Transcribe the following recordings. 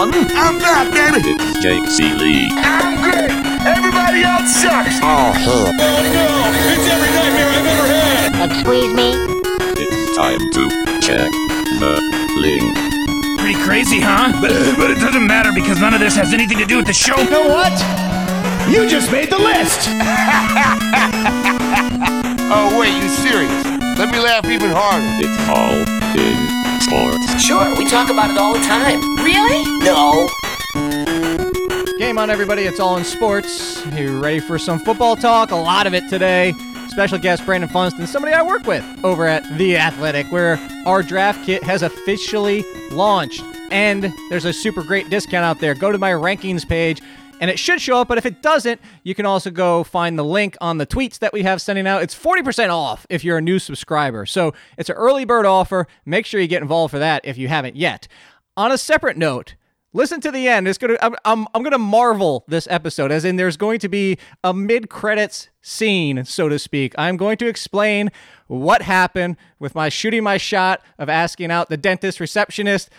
News, everyone. I'm back, baby. It's Jake Ciely. I'm great. Everybody else sucks. Oh, hell. Oh no! It's every nightmare I've ever had! Excuse me? It's time to check the link. Pretty crazy, huh? But, but it doesn't matter because none of this has anything to do with the show. You know what? You just made the list. Oh, wait, you serious? Let me laugh even harder. It's all in sports. Sure, we talk about it all the time. Really? No. Game on, everybody. It's all in sports. You ready for some football talk? A lot of it today. Special guest Brandon Funston, somebody I work with over at The Athletic, where our draft kit has officially launched. And there's a super great discount out there. Go to my rankings page and it should show up. But if it doesn't, you can also go find the link on the tweets that we have sending out. It's 40% off if you're a new subscriber. So it's an early bird offer. Make sure you get involved for that if you haven't yet. On a separate note, listen to the end. It's gonna I'm I'm, I'm gonna marvel this episode, as in there's going to be a mid credits scene, so to speak. I'm going to explain what happened with my shooting my shot of asking out the dentist receptionist.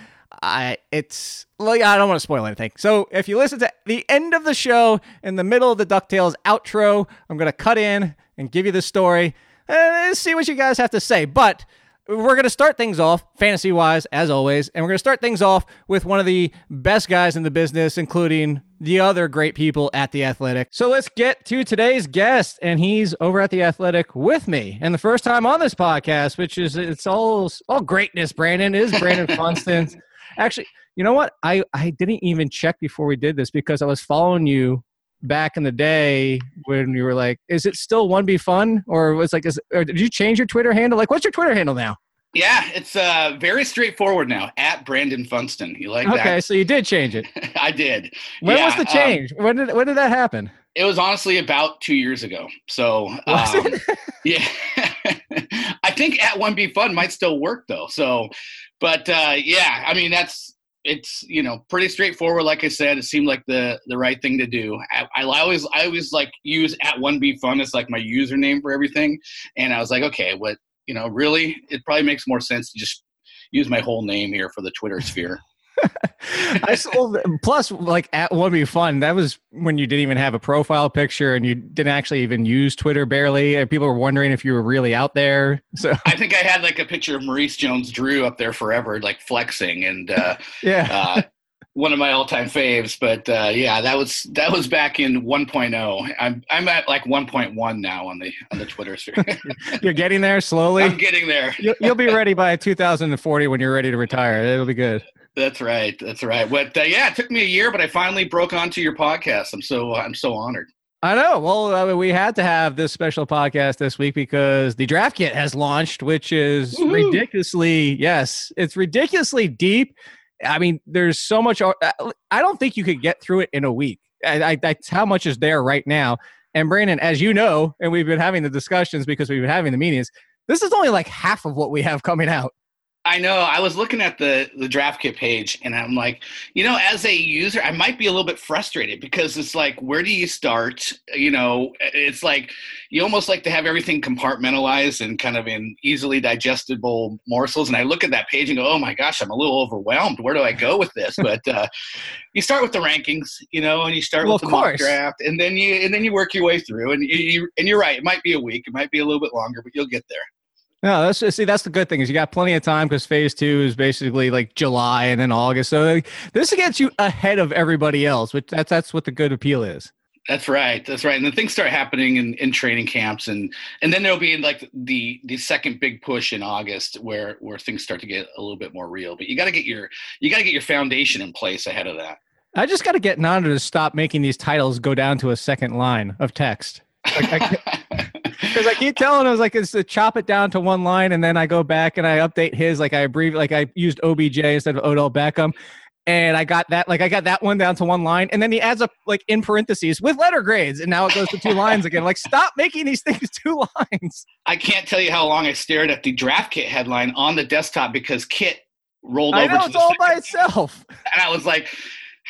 I it's like I don't want to spoil anything. So if you listen to the end of the show in the middle of the DuckTales outro, I'm gonna cut in and give you the story and see what you guys have to say. But we're going to start things off fantasy wise, as always, and we're going to start things off with one of the best guys in the business, including the other great people at The Athletic. So let's get to today's guest, and he's over at The Athletic with me. And the first time on this podcast, which is it's all all greatness, Brandon, is Brandon Funston. Actually, you know what? I, I didn't even check before we did this because I was following you back in the day when you were like, is it still one be fun? Or was like, is, or did you change your Twitter handle? Like, what's your Twitter handle now? Yeah, it's uh, very straightforward now. At Brandon Funston, you like Okay, that? Okay, so you did change it. I did. When Yeah, was the um, change? when did when did that happen? it was honestly about two years ago. So um, yeah, I think at one be fun might still work though. So, but uh, yeah, I mean that's it's you know pretty straightforward. Like I said, it seemed like the the right thing to do. I, I always I always like use at one be fun as like my username for everything, and I was like, okay, what you know, really, it probably makes more sense to just use my whole name here for the Twitter sphere. I sold, plus like at would be fun. That was when you didn't even have a profile picture and you didn't actually even use Twitter barely, and people were wondering if you were really out there. So I think I had like a picture of Maurice Jones-Drew up there forever, like flexing, and uh, yeah, uh, one of my all-time faves. But uh, yeah, that was that was back in 1.0. I'm I'm at like 1.1 now on the on the Twitter sphere. you're getting there slowly. I'm getting there. You'll, you'll be ready by 2040 when you're ready to retire. It'll be good. That's right. That's right. But uh, yeah, it took me a year, but I finally broke onto your podcast. I'm so I'm so honored. I know. Well, I mean, we had to have this special podcast this week because the draft kit has launched, which is Woohoo. ridiculously, yes, it's ridiculously deep. I mean, there's so much. uh, I don't think you could get through it in a week. I, I, that's how much is there right now. And Brandon, as you know, and we've been having the discussions because we've been having the meetings, this is only like half of what we have coming out. I know. I was looking at the the draft kit page, and I'm like, you know, as a user, I might be a little bit frustrated because it's like, where do you start? You know, it's like you almost like to have everything compartmentalized and kind of in easily digestible morsels. And I look at that page and go, oh my gosh, I'm a little overwhelmed. Where do I go with this? But uh, you start with the rankings, you know, and you start Well, with the mock draft, and then you and then you work your way through. And you, you and you're right, it might be a week, it might be a little bit longer, but you'll get there. No, that's see, that's the good thing is you got plenty of time because phase two is basically like July and then August. So like, this gets you ahead of everybody else, which that's that's what the good appeal is. That's right. That's right. And then things start happening in, in training camps and and then there'll be like the the second big push in August where where things start to get a little bit more real. But you gotta get your you gotta get your foundation in place ahead of that. I just got to get Nando to stop making these titles go down to a second line of text. Because I keep telling him, I was like, it's to chop it down to one line, and then I go back and I update his, like I abbreviate, like I used OBJ instead of Odell Beckham, and I got that, like I got that one down to one line, and then he adds up like in parentheses with letter grades, and now it goes to two lines again. Like, stop making these things two lines. I can't tell you how long I stared at the draft kit headline on the desktop because Kit rolled I over know to it's the all by itself. and I was like,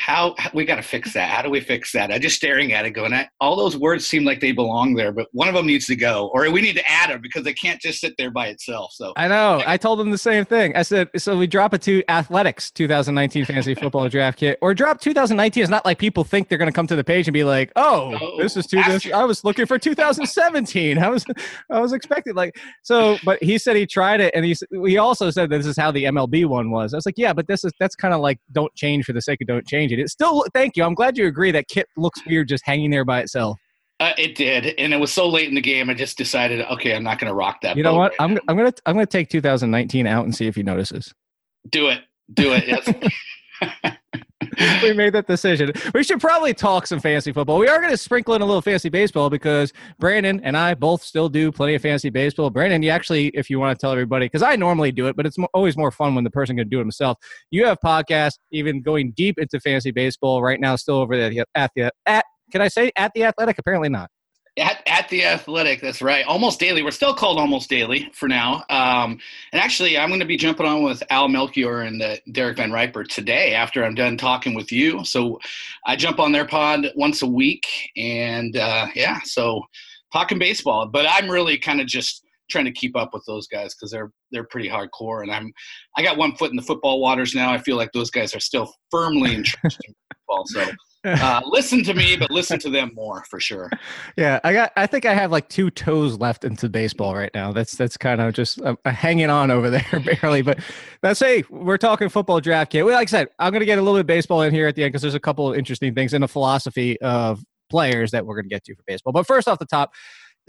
how, how we got to fix that? How do we fix that? I'm just staring at it, going, I, all those words seem like they belong there, but one of them needs to go, or we need to add them because they can't just sit there by itself. So I know. I told them the same thing. I said, so we drop it to athletics 2019 fantasy football draft kit, or drop 2019. It's not like people think they're going to come to the page and be like, oh, Oh, this is two. last This. I was looking for 2017. I was, I was expecting like so. But he said he tried it, and he he also said this is how the MLB one was. I was like, yeah, but this is that's kind of like don't change for the sake of don't change it. It still. Thank you. I'm glad you agree that kit looks weird just hanging there by itself. uh, it did, and it was so late in the game. I just decided, okay, I'm not going to rock that. You know what? right I'm. I'm gonna I'm gonna take 2019 out and see if he notices. do it, do it. Yes. we made that decision. We should probably talk some fantasy football. We are going to sprinkle in a little fantasy baseball because Brandon and I both still do plenty of fantasy baseball. Brandon, you actually, if you want to tell everybody, because I normally do it, but it's always more fun when the person can do it himself. You have podcasts, even going deep into fantasy baseball right now, still over there at the at. Can I say at the athletic? Apparently not. At, at the athletic, that's right. Almost daily. We're still called almost daily for now. Um, and actually, I'm going to be jumping on with Al Melchior and uh, Derek Van Riper today after I'm done talking with you. So I jump on their pod once a week, and uh, yeah, so talking baseball. But I'm really kind of just trying to keep up with those guys because they're they're pretty hardcore, and I'm I got one foot in the football waters now. I feel like those guys are still firmly entrenched in football. So uh, listen to me, but listen to them more for sure. Yeah, I got. I think I have like two toes left into baseball right now. That's that's kind of just uh, hanging on over there barely. But let's say we're talking football draft kit. Well, like I said, I'm going to get a little bit of baseball in here at the end because there's a couple of interesting things in the philosophy of players that we're going to get to for baseball. But first off the top.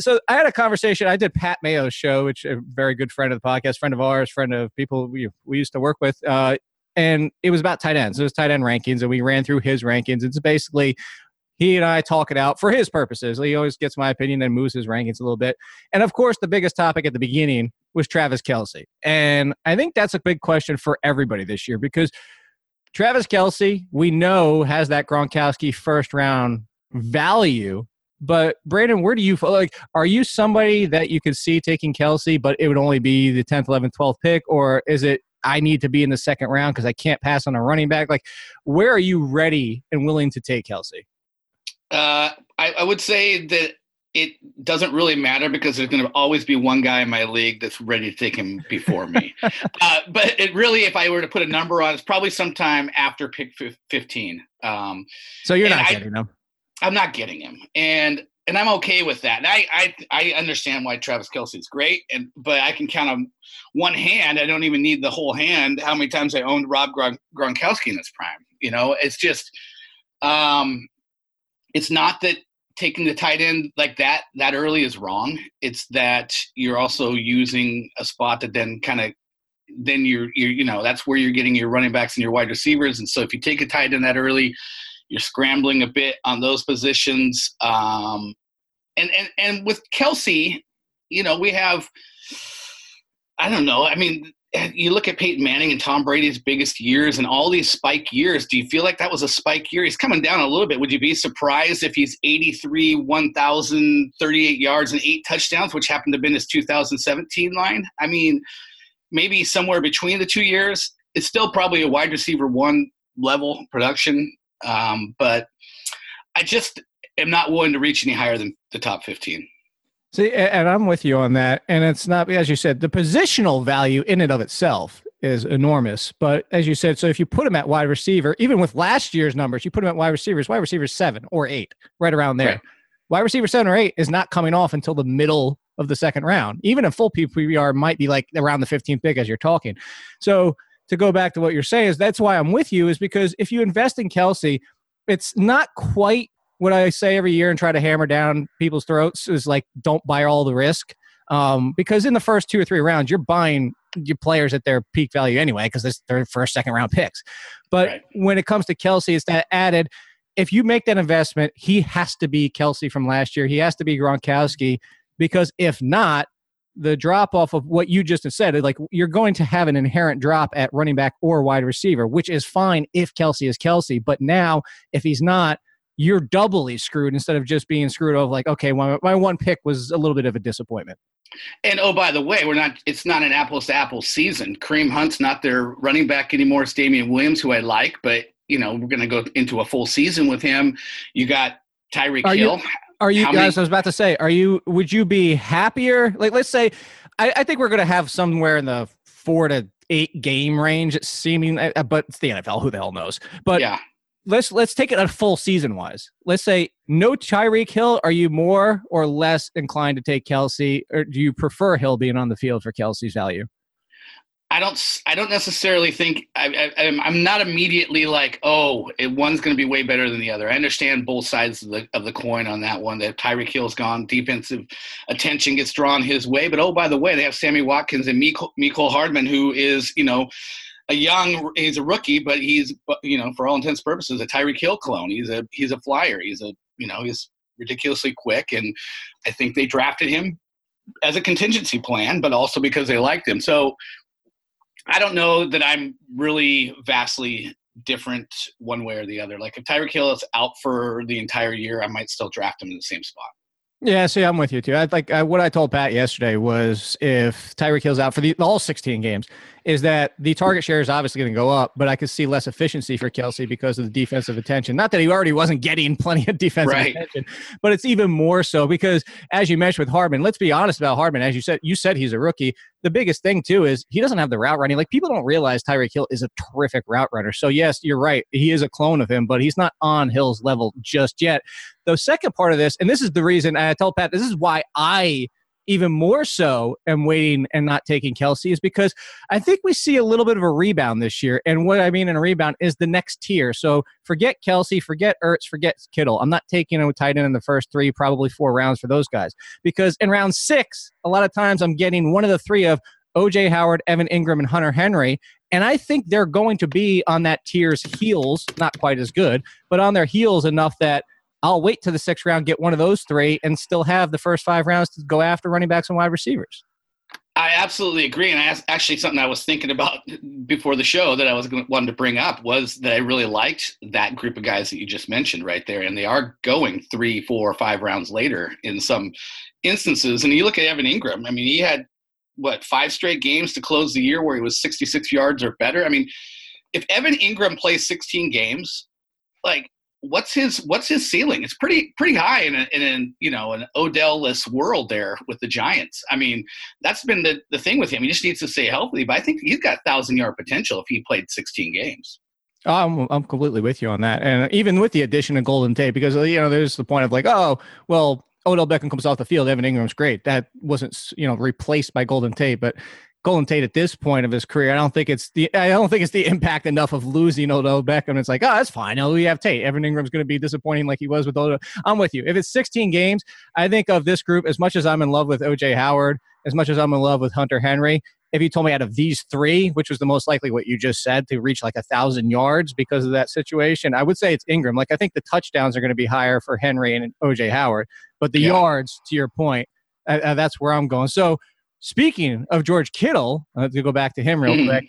So I had a conversation. I did Pat Mayo's show, which a very good friend of the podcast, friend of ours, friend of people we we used to work with. Uh, and it was about tight ends. It was tight end rankings, and we ran through his rankings. It's basically he and I talk it out for his purposes. He always gets my opinion and moves his rankings a little bit. And of course, the biggest topic at the beginning was Travis Kelce. And I think that's a big question for everybody this year because Travis Kelce, we know, has that Gronkowski first round value. But Brandon, where do you like? Are you somebody that you could see taking Kelce, but it would only be the 10th, 11th, 12th pick? Or is it I need to be in the second round because I can't pass on a running back? Like, where are you ready and willing to take Kelce? Uh, I, I would say that it doesn't really matter because there's going to always be one guy in my league that's ready to take him before me. uh, but it really, if I were to put a number on, it's probably sometime after pick fif- 15. Um, So you're not I- getting them. I'm not getting him, and and I'm okay with that. And I I, I understand why Travis Kelce is great, and but I can count on one hand. I don't even need the whole hand. How many times I owned Rob Gron- Gronkowski in his prime? You know, it's just, um, it's not that taking the tight end like that that early is wrong. It's that you're also using a spot that then kind of then you're, you're you know that's where you're getting your running backs and your wide receivers. And so if you take a tight end that early, you're scrambling a bit on those positions. Um, and, and, and with Kelce, you know, we have, I don't know. I mean, you look at Peyton Manning and Tom Brady's biggest years and all these spike years. Do you feel like that was a spike year? He's coming down a little bit. Would you be surprised if he's 83, 1,038 yards and eight touchdowns, which happened to have been his 2017 line? I mean, maybe somewhere between the two years. It's still probably a wide receiver one level production um, but I just am not willing to reach any higher than the top 15. See, and I'm with you on that. And it's not, as you said, the positional value in and of itself is enormous. But as you said, so if you put him at wide receiver, even with last year's numbers, you put him at wide receivers, wide receiver seven or eight, right around there. Right. Wide receiver seven or eight is not coming off until the middle of the second round. Even a full PPR might be like around the 15th pick as you're talking. So to go back to what you're saying is that's why I'm with you is because if you invest in Kelce, it's not quite what I say every year and try to hammer down people's throats is like don't buy all the risk. Um, because in the first two or three rounds, you're buying your players at their peak value anyway, because their first, second round picks. But Right. when it comes to Kelce, it's that added. If you make that investment, he has to be Kelce from last year. He has to be Gronkowski because if not, the drop off of what you just said, like you're going to have an inherent drop at running back or wide receiver, which is fine if Kelce is Kelce. But now, if he's not, you're doubly screwed instead of just being screwed of like, okay, my, my one pick was a little bit of a disappointment. And oh, by the way, we're not. It's not an apples to apples season. Kareem Hunt's not their running back anymore. It's Damien Williams, who I like, but you know we're going to go into a full season with him. You got Tyreek Are you- Hill. Are you How guys? many- I was about to say, are you? Would you be happier? Like, let's say, I, I think we're going to have somewhere in the four to eight game range. Seeming, uh, but it's the NFL. Who the hell knows? But yeah, let's let's take it a full season wise. Let's say no Tyreek Hill. Are you more or less inclined to take Kelce, or do you prefer Hill being on the field for Kelce's value? I don't. I don't necessarily think. I, I, I'm, I'm not immediately like, oh, it, one's going to be way better than the other. I understand both sides of the of the coin on that one. That Tyreek Hill's gone, defensive attention gets drawn his way. But oh, by the way, they have Sammy Watkins and Mecole Hardman, who is you know a young. He's a rookie, but he's you know for all intents and purposes a Tyreek Hill clone. He's a he's a flyer. He's a you know he's ridiculously quick, and I think they drafted him as a contingency plan, but also because they liked him. So I don't know that I'm really vastly different one way or the other. Like if Tyreek Hill is out for the entire year, I might still draft him in the same spot. Yeah, see, I'm with you too. I like uh, what I told Pat yesterday was if Tyreek Hill's out for the all 16 games, is that the target share is obviously going to go up, but I could see less efficiency for Kelce because of the defensive attention. Not that he already wasn't getting plenty of defensive Right. attention, but it's even more so because, as you mentioned with Hardman, let's be honest about Hardman. As you said, you said he's a rookie. The biggest thing too is he doesn't have the route running. Like people don't realize Tyreek Hill is a terrific route runner. So yes, you're right. He is a clone of him, but he's not on Hill's level just yet. The second part of this, and this is the reason I told Pat, this is why I even more so am waiting and not taking Kelce, is because I think we see a little bit of a rebound this year. And what I mean in a rebound is the next tier. So forget Kelce, forget Ertz, forget Kittle. I'm not taking a tight end in the first three, probably four rounds for those guys. Because in round six, a lot of times I'm getting one of the three of OJ Howard, Evan Engram, and Hunter Henry. And I think they're going to be on that tier's heels, not quite as good, but on their heels enough that I'll wait to the sixth round, get one of those three, and still have the first five rounds to go after running backs and wide receivers. I absolutely agree, and that's actually something I was thinking about before the show that I was wanted to bring up was that I really liked that group of guys that you just mentioned right there, and they are going three, four, five rounds later in some instances. And you look at Evan Engram. I mean, he had what five straight games to close the year where he was 66 yards or better. I mean, if Evan Engram plays 16 games, like what's his what's his ceiling? It's pretty pretty high in a, in you know an Odell-less world there with the Giants. I mean, that's been the the thing with him. He just needs to stay healthy, but I think he's got thousand yard potential if he played 16 games. I'm, I'm completely with you on that. And even with the addition of Golden Tate, because, you know, there's the point of like, oh, well, Odell Beckham comes off the field. Evan Engram's great. That wasn't, you know, replaced by Golden Tate. But Golden Tate at this point of his career, I don't think it's the, I don't think it's the impact enough of losing Odell Beckham. It's like, oh, that's fine. Oh, we have Tate. Evan Engram's going to be disappointing like he was with Odell. I'm with you. If it's 16 games, I think of this group, as much as I'm in love with OJ Howard, as much as I'm in love with Hunter Henry, if you told me out of these three, which was the most likely what you just said to reach like a thousand yards because of that situation, I would say it's Engram. Like I think the touchdowns are going to be higher for Henry and OJ Howard, but the Yeah. yards, to your point, uh, uh, that's where I'm going. So speaking of George Kittle, to go back to him real Mhm. quick.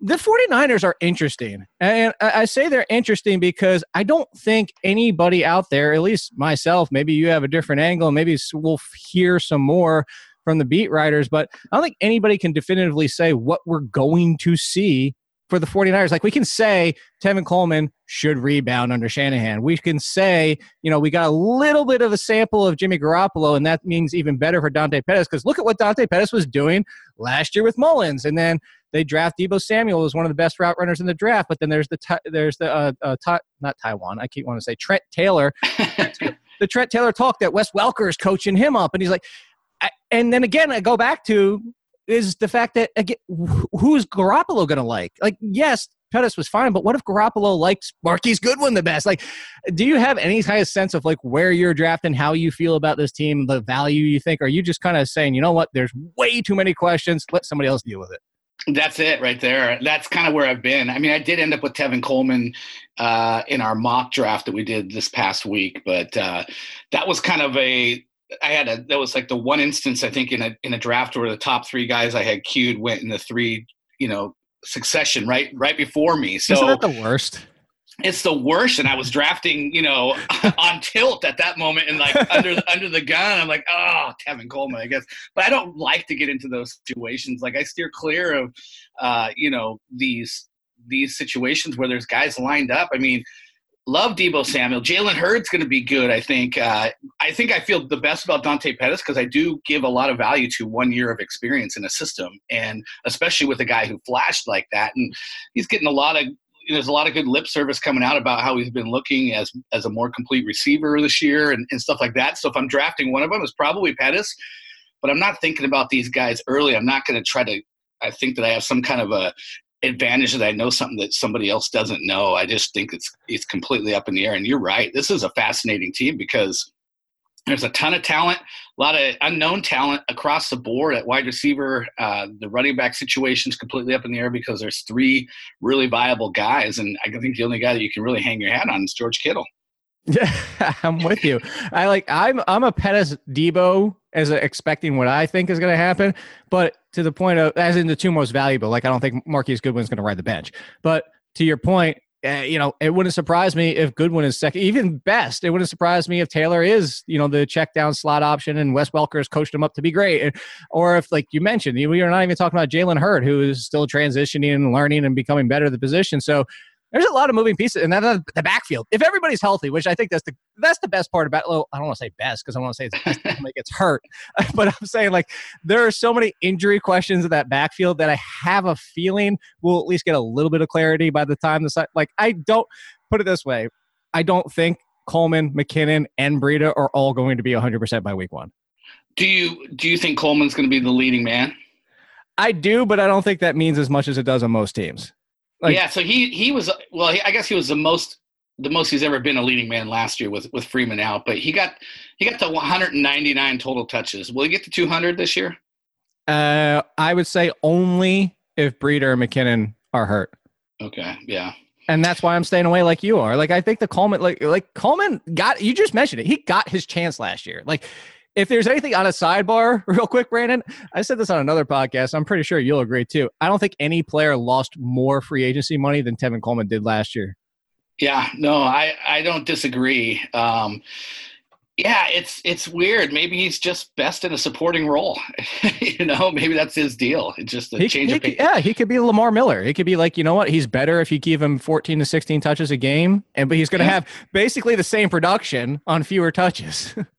The 49ers are interesting. And I I say they're interesting because I don't think anybody out there, at least myself, maybe you have a different angle, maybe we'll hear some more from the beat writers, but I don't think anybody can definitively say what we're going to see for the 49ers. Like we can say Tevin Coleman should rebound under Shanahan. We can say, you know, we got a little bit of a sample of Jimmy Garoppolo, and that means even better for Dante Pettis because look at what Dante Pettis was doing last year with Mullens. And then they draft Deebo Samuel as one of the best route runners in the draft. But then there's the there's the uh, uh, Ty- not Taiwan. I keep wanting to say Trent Taylor. the Trent Taylor talk that Wes Welker is coaching him up, and he's like, I, and then again, I go back to is the fact that again, who's Garoppolo going to like? Like, yes, Pettis was fine, but what if Garoppolo likes Marquise Goodwin the best? Like, do you have any kind of sense of like where you're drafting, how you feel about this team, the value you think? Are you just kind of saying, you know what, there's way too many questions, let somebody else deal with it? That's it right there. That's kind of where I've been. I mean, I did end up with Tevin Coleman uh, in our mock draft that we did this past week, but uh, that was kind of a. I had a that was like the one instance I think in a in a draft where the top three guys I had queued went in the three you know succession right right before me. So Isn't that the worst? it's the worst and i was drafting you know on tilt at that moment and like under the, under the gun i'm like oh tevin coleman i guess but i don't like to get into those situations like i steer clear of uh you know these these situations where there's guys lined up. I mean, love Deebo Samuel. Jalen Hurd's going to be good. I think. Uh, I think I feel the best about Dante Pettis because I do give a lot of value to one year of experience in a system, and especially with a guy who flashed like that. And he's getting a lot of. There's a lot of good lip service coming out about how he's been looking as as a more complete receiver this year and, and stuff like that. So if I'm drafting one of them, it's probably Pettis. But I'm not thinking about these guys early. I'm not going to try to. I think that I have some kind of a advantage that I know something that somebody else doesn't know. I just think it's it's completely up in the air. And you're right. This is a fascinating team because there's a ton of talent, a lot of unknown talent across the board at wide receiver. Uh, the running back situation is completely up in the air because there's three really viable guys, and I think the only guy that you can really hang your hat on is George Kittle. Yeah, I'm with you. I like I'm I'm a Pettis Debo as expecting what I think is going to happen, but to the point of as in the two most valuable. Like I don't think Marquise Goodwin's going to ride the bench, but to your point, uh, you know, it wouldn't surprise me if Goodwin is second. Even best, it wouldn't surprise me if Taylor is, you know, the check down slot option and Wes Welker's coached him up to be great. Or if, like you mentioned, we are not even talking about Jalen Hurd, who is still transitioning and learning and becoming better at the position. So there's a lot of moving pieces, and then uh, the backfield. If everybody's healthy, which I think that's the that's the best part about. Well, I don't want to say best because I want to say it's best when gets hurt, but I'm saying like there are so many injury questions in that backfield that I have a feeling we'll at least get a little bit of clarity by the time the like I don't put it this way. I don't think Coleman, McKinnon, and Breida are all going to be 100 percent by week one. Do you do you think Coleman's going to be the leading man? I do, but I don't think that means as much as it does on most teams. Like, yeah, so he he was well. He, I guess he was the most the most he's ever been a leading man last year with with Freeman out. But he got he got to 199 total touches. Will he get to 200 this year? Uh, I would say only if Breida or McKinnon are hurt. Okay, yeah. And that's why I'm staying away like you are. Like I think the Coleman, like like Coleman got you just mentioned it. He got his chance last year. Like if there's anything on a sidebar, real quick, Brandon, I said this on another podcast. I'm pretty sure you'll agree too. I don't think any player lost more free agency money than Tevin Coleman did last year. Yeah, no, I, I don't disagree. Um, yeah, it's it's weird. Maybe he's just best in a supporting role. you know, maybe that's his deal. It's just a he, change he, of pace. Yeah, he could be Lamar Miller. He could be like, you know what? He's better if you give him 14 to 16 touches a game, and but he's going to have basically the same production on fewer touches.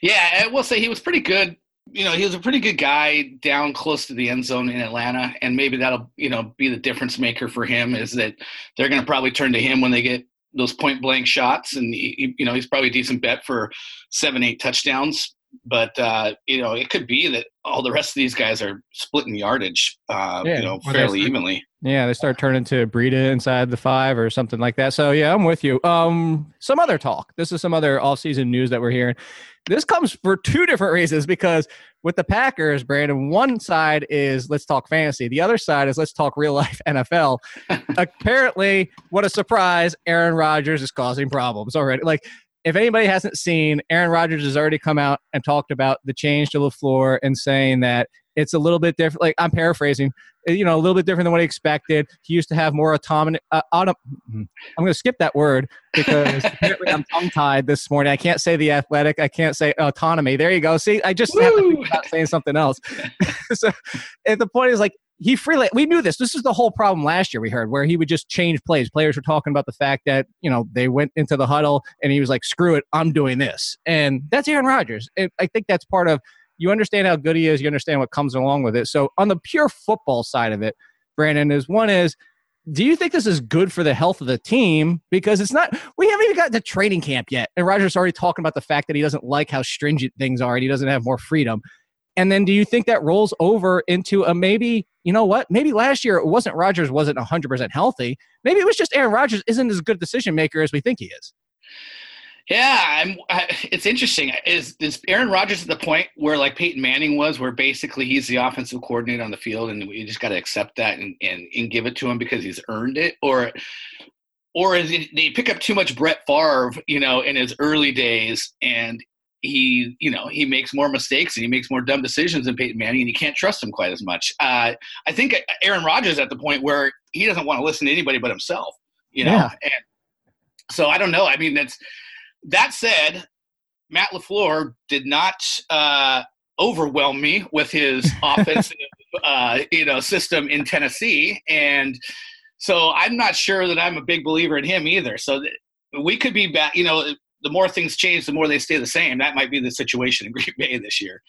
Yeah, I will say he was pretty good. You know, he was a pretty good guy down close to the end zone in Atlanta, and maybe that'll you know be the difference maker for him. Is that they're going to probably turn to him when they get those point blank shots, and he, you know he's probably a decent bet for seven, eight touchdowns. But uh, you know, it could be that all the rest of these guys are splitting yardage, uh, yeah, you know, fairly evenly. Yeah, they start turning to Breida inside the five or something like that. So yeah, I'm with you. Um, some other talk. This is some other off-season news that we're hearing. This comes for two different reasons because with the Packers, Brandon, one side is let's talk fantasy. The other side is let's talk real life NFL. Apparently, what a surprise, Aaron Rodgers is causing problems already. Like if anybody hasn't seen, Aaron Rodgers has already come out and talked about the change to LaFleur and saying that it's a little bit different. Like I'm paraphrasing, uh, you know, a little bit different than what he expected. He used to have more autonomy. Uh, autom- mm-hmm. I'm going to skip that word because apparently I'm tongue tied this morning. I can't say the athletic. I can't say autonomy. There you go. See, I just have to think about saying something else. so, and the point is like he freely we knew this this is the whole problem last year we heard where he would just change plays players were talking about the fact that you know they went into the huddle and he was like screw it i'm doing this and that's aaron rodgers i think that's part of you understand how good he is, you understand what comes along with it. So on the pure football side of it, Brandon is one is do you think this is good for the health of the team? Because it's not, we haven't even gotten to training camp yet. And Rodgers already talking about the fact that he doesn't like how stringent things are and he doesn't have more freedom. And then do you think that rolls over into a maybe, you know what? Maybe last year it wasn't Rodgers wasn't 100% healthy. Maybe it was just Aaron Rodgers isn't as good a decision maker as we think he is. Yeah, I'm, I, it's interesting. Is is Aaron Rodgers at the point where like Peyton Manning was, where basically he's the offensive coordinator on the field, and we just got to accept that and, and and give it to him because he's earned it, or or is it they pick up too much Brett Favre, you know, in his early days, and he you know he makes more mistakes and he makes more dumb decisions than Peyton Manning, and you can't trust him quite as much. Uh, I think Aaron Rodgers at the point where he doesn't want to listen to anybody but himself, you know, yeah. and so I don't know. I mean, that's that said, Matt LaFleur did not uh, overwhelm me with his offensive, uh, you know, system in Tennessee, and So I'm not sure that I'm a big believer in him either. So th- we could be back. You know, the more things change, the more they stay the same. That might be the situation in Green Bay this year.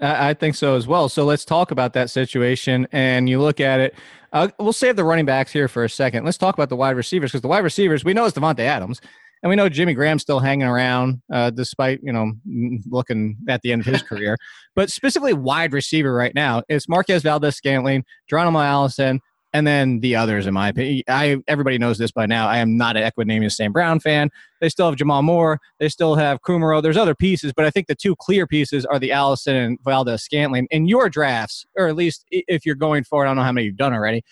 I I think so as well. So let's talk about that situation. And you look at it. Uh, we'll save the running backs here for a second. Let's talk about the wide receivers because the wide receivers we know it's Davante Adams, and we know Jimmy Graham's still hanging around uh, despite you know looking at the end of his career. But specifically, wide receiver right now it's Marquez Valdes-Scantling, Geronimo Allison, and then the others. In my opinion, I everybody knows this by now. I am not an Equanimeous St. Brown fan. They still have J'Mon Moore. They still have Kumerow. There's other pieces, but I think the two clear pieces are the Allison and Valdes-Scantling. In your drafts, or at least if you're going for it, I don't know how many you've done already.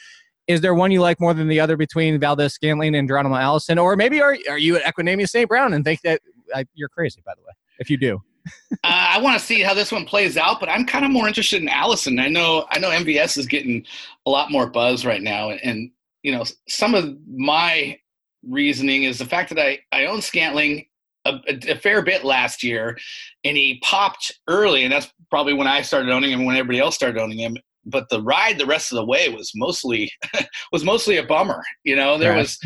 Is there one you like more than the other between Valdes-Scantling and Geronimo Allison? Or maybe are, are you at Equanimeous St. Brown and think that I, you're crazy, by the way, if you do? Uh, I want to see how this one plays out, but I'm kind of more interested in Allison. I know I know MVS is getting a lot more buzz right now, and you know some of my reasoning is the fact that I I own Scantling a, a, a fair bit last year, and he popped early, and that's probably when I started owning him, when everybody else started owning him. But the ride the rest of the way was mostly was mostly a bummer. You know, there Right. was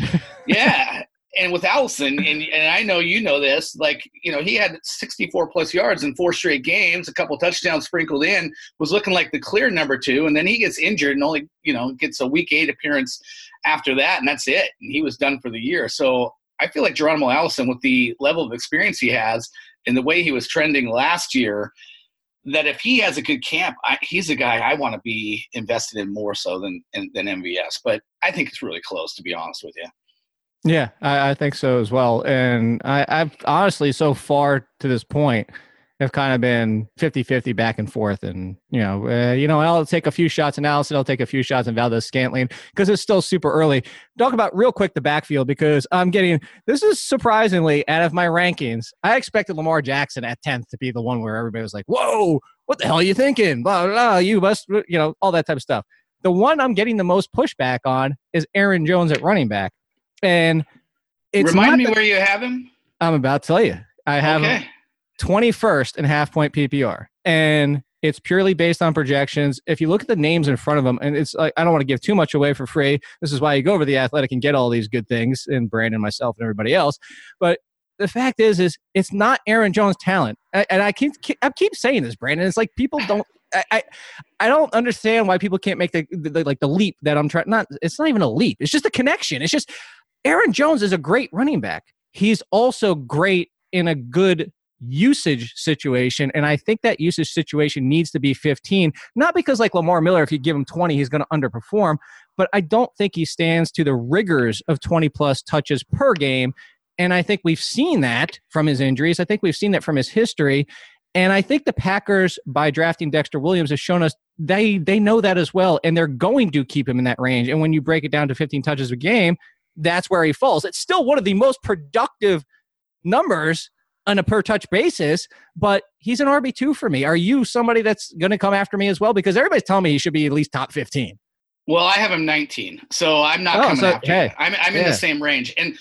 yeah. And with Allison, and, and I know you know this, like, you know, he had 64 plus yards in four straight games, a couple touchdowns sprinkled in, was looking like the clear number two. And then he gets injured and only, you know, gets a week eight appearance after that. And that's it. And he was done for the year. So I feel like Geronimo Allison, with the level of experience he has and the way he was trending last year, that if he has a good camp, I, he's a guy I want to be invested in more so than than MVS. But I think it's really close, to be honest with you. Yeah, I, I think so as well. And I, I've honestly, so far to this point, have kind of been 50 50 back and forth. And, you know, uh, you know, I'll take a few shots in Allison, I'll take a few shots in Valdes-Scantling because it's still super early. Talk about real quick the backfield because I'm getting this is surprisingly out of my rankings. I expected Lamar Jackson at 10th to be the one where everybody was like, whoa, what the hell are you thinking? Blah, blah, blah, you must, you know, all that type of stuff. The one I'm getting the most pushback on is Aaron Jones at running back. And it's Remind me that- where you have him. I'm about to tell you. I have him okay. 21st in half point PPR. And it's purely based on projections. If you look at the names in front of them, and it's like, I don't want to give too much away for free. This is why you go over the athletic and get all these good things, and Brandon, myself, and everybody else. But the fact is, is it's not Aaron Jones' talent. And I keep, I keep saying this, Brandon. It's like people don't. I, I, I don't understand why people can't make the, the like the leap that I'm trying. Not it's not even a leap. It's just a connection. It's just Aaron Jones is a great running back. He's also great in a good usage situation. And I think that usage situation needs to be 15, not because like Lamar Miller, if you give him 20, he's going to underperform, but I don't think he stands to the rigors of 20 plus touches per game. And I think we've seen that from his injuries. I think we've seen that from his history. And I think the Packers, by drafting Dexter Williams, has shown us they they know that as well, and they're going to keep him in that range. And when you break it down to 15 touches a game, that's where he falls. It's still one of the most productive numbers on a per touch basis, but he's an RB2 for me. Are you somebody that's going to come after me as well? Because everybody's telling me he should be at least top 15. Well, I have him 19, so I'm not Oh, coming so- after hey. I'm, I'm in the same range, and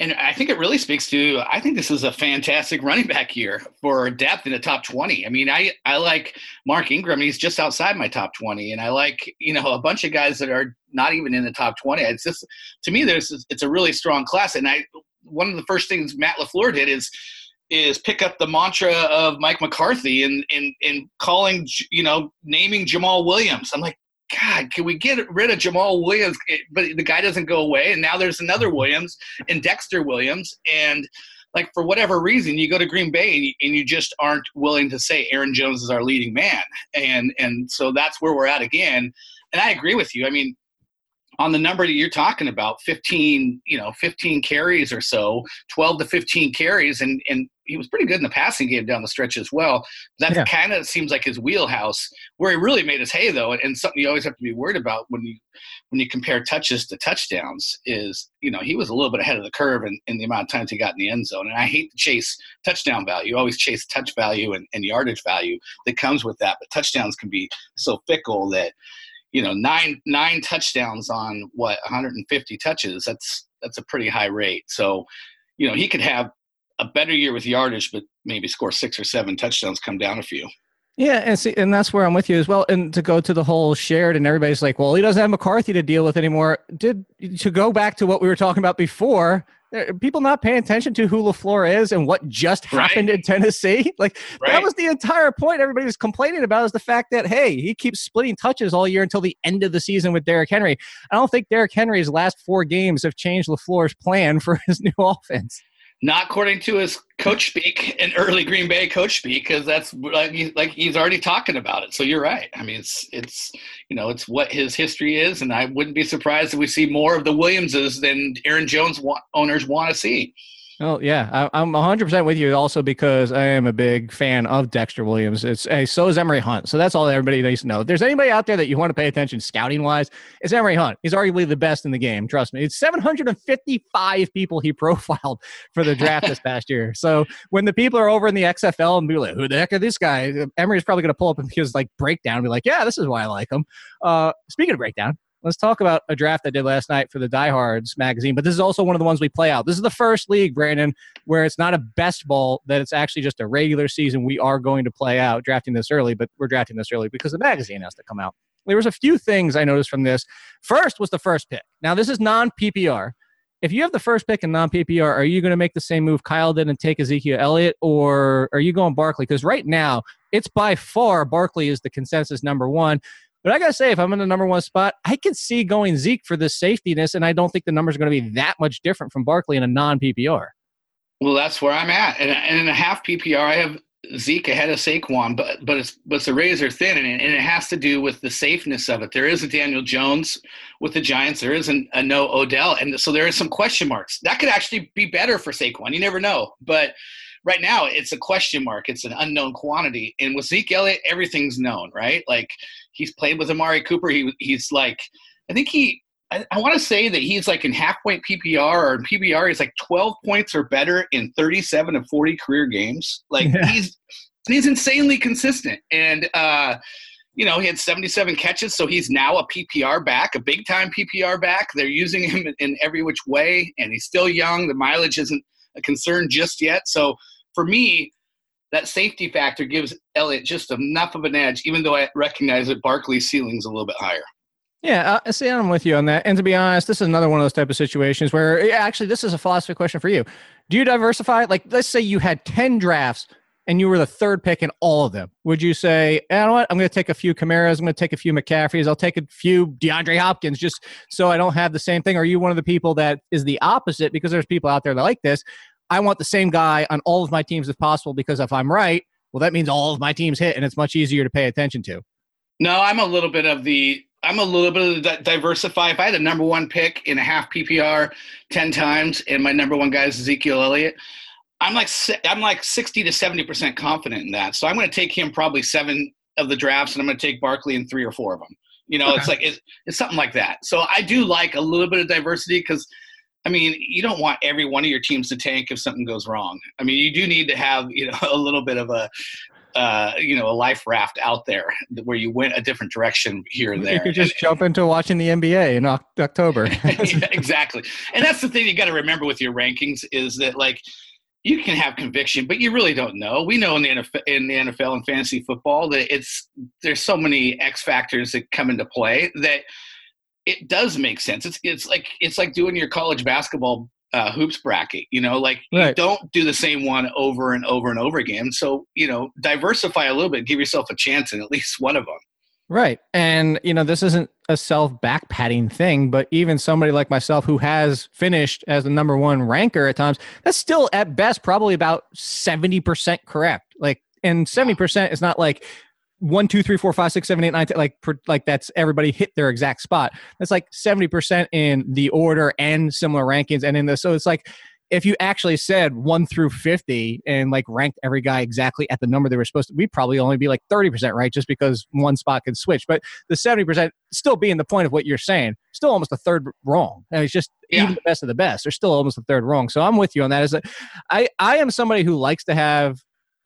and I think it really speaks to. I think this is a fantastic running back year for depth in the top 20. I mean, I I like Mark Ingram. He's just outside my top 20, and I like you know a bunch of guys that are not even in the top 20. It's just to me, there's it's a really strong class, and I one of the first things Matt Lafleur did is is pick up the mantra of Mike McCarthy and and and calling you know naming Jamaal Williams. I'm like, God, can we get rid of Jamaal Williams? But the guy doesn't go away, and now there's another Williams and Dexter Williams, and like for whatever reason, you go to Green Bay and you, and you just aren't willing to say Aaron Jones is our leading man, and and so that's where we're at again. And I agree with you. I mean, on the number that you're talking about 15 you know 15 carries or so 12 to 15 carries and and he was pretty good in the passing game down the stretch as well. That Yeah. kind of seems like his wheelhouse. Where he really made his hay though and something you always have to be worried about when you when you compare touches to touchdowns is you know he was a little bit ahead of the curve in, in the amount of times he got in the end zone. And i hate to chase touchdown value. You always chase touch value and, and yardage value that comes with that. But touchdowns can be so fickle that you know nine nine touchdowns on what 150 touches that's that's a pretty high rate. So you know he could have a better year with yardage but maybe score six or seven touchdowns come down a few Yeah, and see, and that's where I'm with you as well. And to go to the whole shared, and everybody's like, "Well, he doesn't have McCarthy to deal with anymore." Did to go back to what we were talking about before? People not paying attention to who Lafleur is and what just happened in Tennessee. Like that was the entire point. Everybody was complaining about is the fact that hey, he keeps splitting touches all year until the end of the season with Derrick Henry. I don't think Derrick Henry's last four games have changed Lafleur's plan for his new offense. Not according to his coach speak and early Green Bay coach speak, because that's like he's, like he's already talking about it. So you're right. I mean, it's it's you know it's what his history is, and I wouldn't be surprised if we see more of the Williamses than Aaron Jones wa- owners want to see. Oh yeah, I, I'm 100 percent with you. Also because I am a big fan of Dexter Williams. It's hey, so is Emory Hunt. So that's all everybody needs to know. If there's anybody out there that you want to pay attention scouting wise, it's Emory Hunt. He's arguably the best in the game. Trust me. It's 755 people he profiled for the draft this past year. So when the people are over in the XFL and be like, "Who the heck are this guy?" Emory's probably going to pull up and his like breakdown and be like, "Yeah, this is why I like him." Uh, speaking of breakdown, let's talk about a draft I did last night for the Diehards magazine. But this is also one of the ones we play out. This is the first league, Brandon, where it's not a best ball, that it's actually just a regular season we are going to play out, drafting this early, but we're drafting this early because the magazine has to come out. There was a few things I noticed from this. First was the first pick. Now, this is non PPR. If you have the first pick in non PPR, are you going to make the same move Kyle did and take Ezekiel Elliott, or are you going Barkley? Because right now, it's by far Barkley is the consensus number one. But I gotta say, if I'm in the number one spot, I can see going Zeke for this safetyness, and I don't think the numbers are going to be that much different from Barkley in a non PPR. Well, that's where I'm at, and, and in a half PPR, I have Zeke ahead of Saquon, but but it's but it's a razor thin, and it, and it has to do with the safeness of it. There is a Daniel Jones with the Giants. There isn't a no Odell, and so there is some question marks. That could actually be better for Saquon. You never know, but right now it's a question mark. It's an unknown quantity, and with Zeke Elliott, everything's known, right? Like he's played with Amari Cooper. He he's like, I think he I, I want to say that he's like in half point PPR or in PPR, he's like 12 points or better in 37 of 40 career games. Like Yeah. he's he's insanely consistent. And uh, you know, he had 77 catches, so he's now a PPR back, a big time PPR back. They're using him in every which way, and he's still young. The mileage isn't a concern just yet. So for me, that safety factor gives Elliott just enough of an edge, even though I recognize that Barkley's ceiling's a little bit higher. Yeah, uh, see, I'm with you on that. And to be honest, this is another one of those type of situations where actually, this is a philosophy question for you. Do you diversify? Like, let's say you had 10 drafts and you were the third pick in all of them. Would you say, you know what? I'm going to take a few Kamaras. I'm going to take a few McCaffreys. I'll take a few DeAndre Hopkins just so I don't have the same thing. Are you one of the people that is the opposite? Because there's people out there that like this. I want the same guy on all of my teams if possible because if I'm right, well, that means all of my teams hit and it's much easier to pay attention to. No, I'm a little bit of the. I'm a little bit of the di- diversify. If I had a number one pick in a half PPR ten times, and my number one guy is Ezekiel Elliott, I'm like I'm like sixty to seventy percent confident in that. So I'm going to take him probably seven of the drafts, and I'm going to take Barkley in three or four of them. You know, it's like it's, it's something like that. So I do like a little bit of diversity because, I mean, you don't want every one of your teams to tank if something goes wrong. I mean, you do need to have you know a little bit of a uh, you know, a life raft out there where you went a different direction here and there. You could just jump into watching the NBA in October. Yeah, exactly. And that's the thing you got to remember with your rankings is that like you can have conviction, but you really don't know. We know in the NFL, in the NFL and fantasy football that it's there's so many X factors that come into play that it does make sense. It's it's like it's like doing your college basketball uh, hoops bracket. You know, like you don't do the same one over and over and over again. So you know, diversify a little bit, give yourself a chance in at least one of them. Right. And, you know, this isn't a self back patting thing, but even somebody like myself who has finished as the number one ranker at times, that's still at best probably about 70% correct. Like, and 70% is not like one, two, three, four, five, six, seven, eight, nine, ten, like, per, like that's everybody hit their exact spot. That's like 70% in the order and similar rankings. And in the, so it's like, if you actually said one through 50 and like ranked every guy exactly at the number they were supposed to, we'd probably only be like 30% right just because one spot can switch. But the 70% still being the point of what you're saying, still almost a third wrong. And it's just Yeah. even the best of the best. They're still almost a third wrong. So I'm with you on that. Is that I, I am somebody who likes to have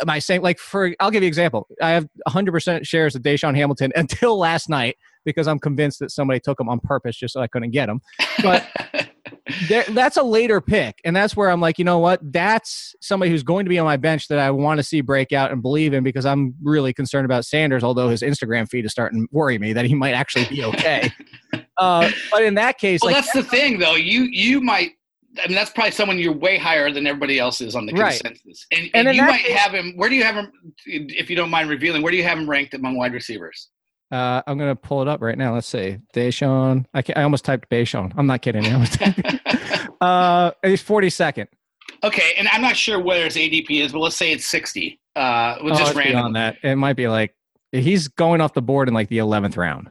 my same, like for, I'll give you an example. I have 100% shares of DaeSean Hamilton until last night because I'm convinced that somebody took him on purpose just so I couldn't get him. But there, that's a later pick, and that's where I'm like, you know what? That's somebody who's going to be on my bench that I want to see break out and believe in because I'm really concerned about Sanders. Although his Instagram feed is starting to worry me that he might actually be okay. uh, but in that case, well, like, that's the thing, though. You you might. I mean, that's probably someone you're way higher than everybody else is on the Right. consensus, and, And and, you might case- have him. Where do you have him? If you don't mind revealing, where do you have him ranked among wide receivers? uh, I'm gonna pull it up right now. Let's see, Deshaun. I I almost typed Deshaun. I'm not kidding. Uh, he's 42nd. okay, and I'm not sure where his ADP is, but let's say it's 60. Uh, Oh, just random. beyond that. It might be like he's going off the board in like the 11th round.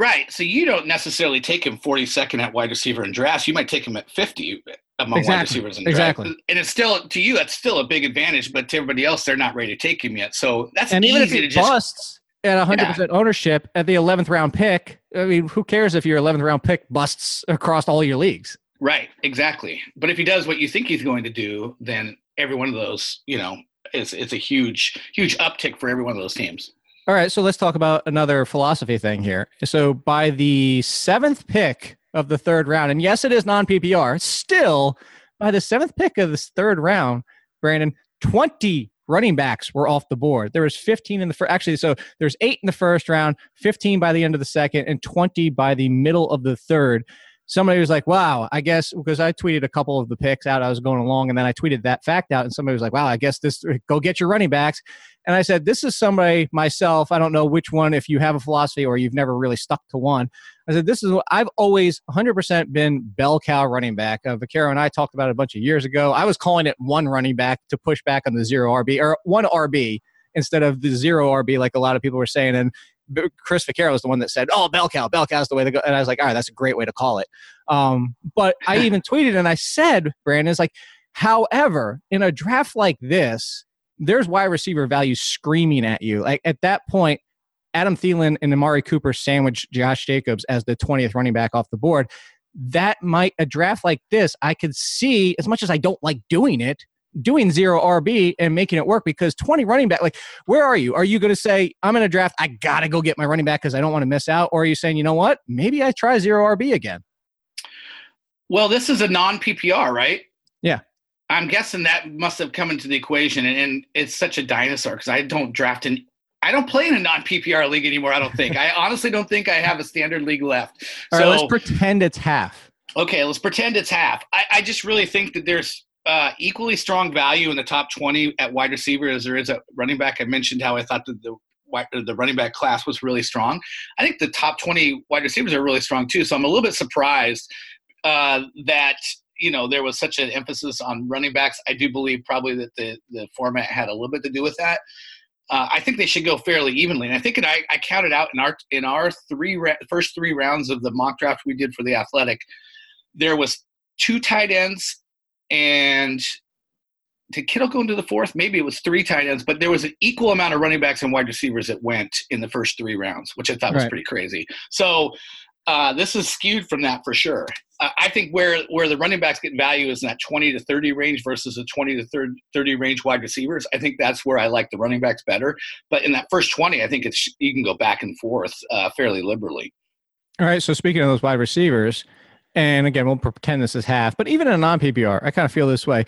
Right. So you don't necessarily take him 42nd at wide receiver in drafts. You might take him at 50 among wide receivers in Exactly. And it's still to you that's still a big advantage, but to everybody else they're not ready to take him yet. So that's and easy even if to he just busts at 100% ownership at the 11th round pick, I mean, who cares if your 11th round pick busts across all your leagues? Right, exactly. But if he does what you think he's going to do, then every one of those, you know, is it's a huge, huge uptick for every one of those teams. All right, so let's talk about another philosophy thing here. So by the seventh pick of the third round, and yes, it is non PPR, still by the seventh pick of this third round, Brandon, 20 running backs were off the board. There was 15 in the first, actually, so there's eight in the first round, 15 by the end of the second, and 20 by the middle of the third. Somebody was like, wow, I guess, because I tweeted a couple of the picks out, I was going along, and then I tweeted that fact out, and somebody was like, wow, I guess this, go get your running backs. And I said, This is somebody myself. I don't know which one, if you have a philosophy or you've never really stuck to one. I said, This is what I've always 100% been bell cow running back. Uh, Vaquero and I talked about it a bunch of years ago. I was calling it one running back to push back on the zero RB or one RB instead of the zero RB, like a lot of people were saying. And Chris Vaquero was the one that said, "Oh, bell cow, bell cow is the way to go." And I was like, "All right, that's a great way to call it." Um, but I even tweeted and I said, "Brandon, it's like, however, in a draft like this, there's wide receiver value screaming at you. Like at that point, Adam Thielen and Amari Cooper sandwich Josh Jacobs as the 20th running back off the board. That might a draft like this, I could see as much as I don't like doing it, doing zero RB and making it work because 20 running back, like where are you? Are you going to say, I'm in a draft, I got to go get my running back because I don't want to miss out? Or are you saying, you know what? Maybe I try zero RB again? Well, this is a non PPR, right? Yeah. I'm guessing that must have come into the equation, and, and it's such a dinosaur because I don't draft in. I don't play in a non PPR league anymore. I don't think. I honestly don't think I have a standard league left. All so right, let's pretend it's half. okay, let's pretend it's half. I, I just really think that there's uh, equally strong value in the top 20 at wide receiver as there is at running back. I mentioned how I thought that the the running back class was really strong. I think the top 20 wide receivers are really strong too. So I'm a little bit surprised uh, that you know there was such an emphasis on running backs. I do believe probably that the the format had a little bit to do with that. Uh, I think they should go fairly evenly, and I think it, I, I counted out in our in our three ra- first three rounds of the mock draft we did for the Athletic, there was two tight ends and did Kittle go into the fourth? Maybe it was three tight ends, but there was an equal amount of running backs and wide receivers that went in the first three rounds, which I thought was pretty crazy. So uh, this is skewed from that for sure. I think where where the running backs get value is in that 20 to 30 range versus the 20 to 30, 30 range wide receivers. I think that's where I like the running backs better. But in that first 20, I think it's you can go back and forth uh, fairly liberally. All right. So speaking of those wide receivers, and again, we'll pretend this is half, but even in a non PPR, I kind of feel this way.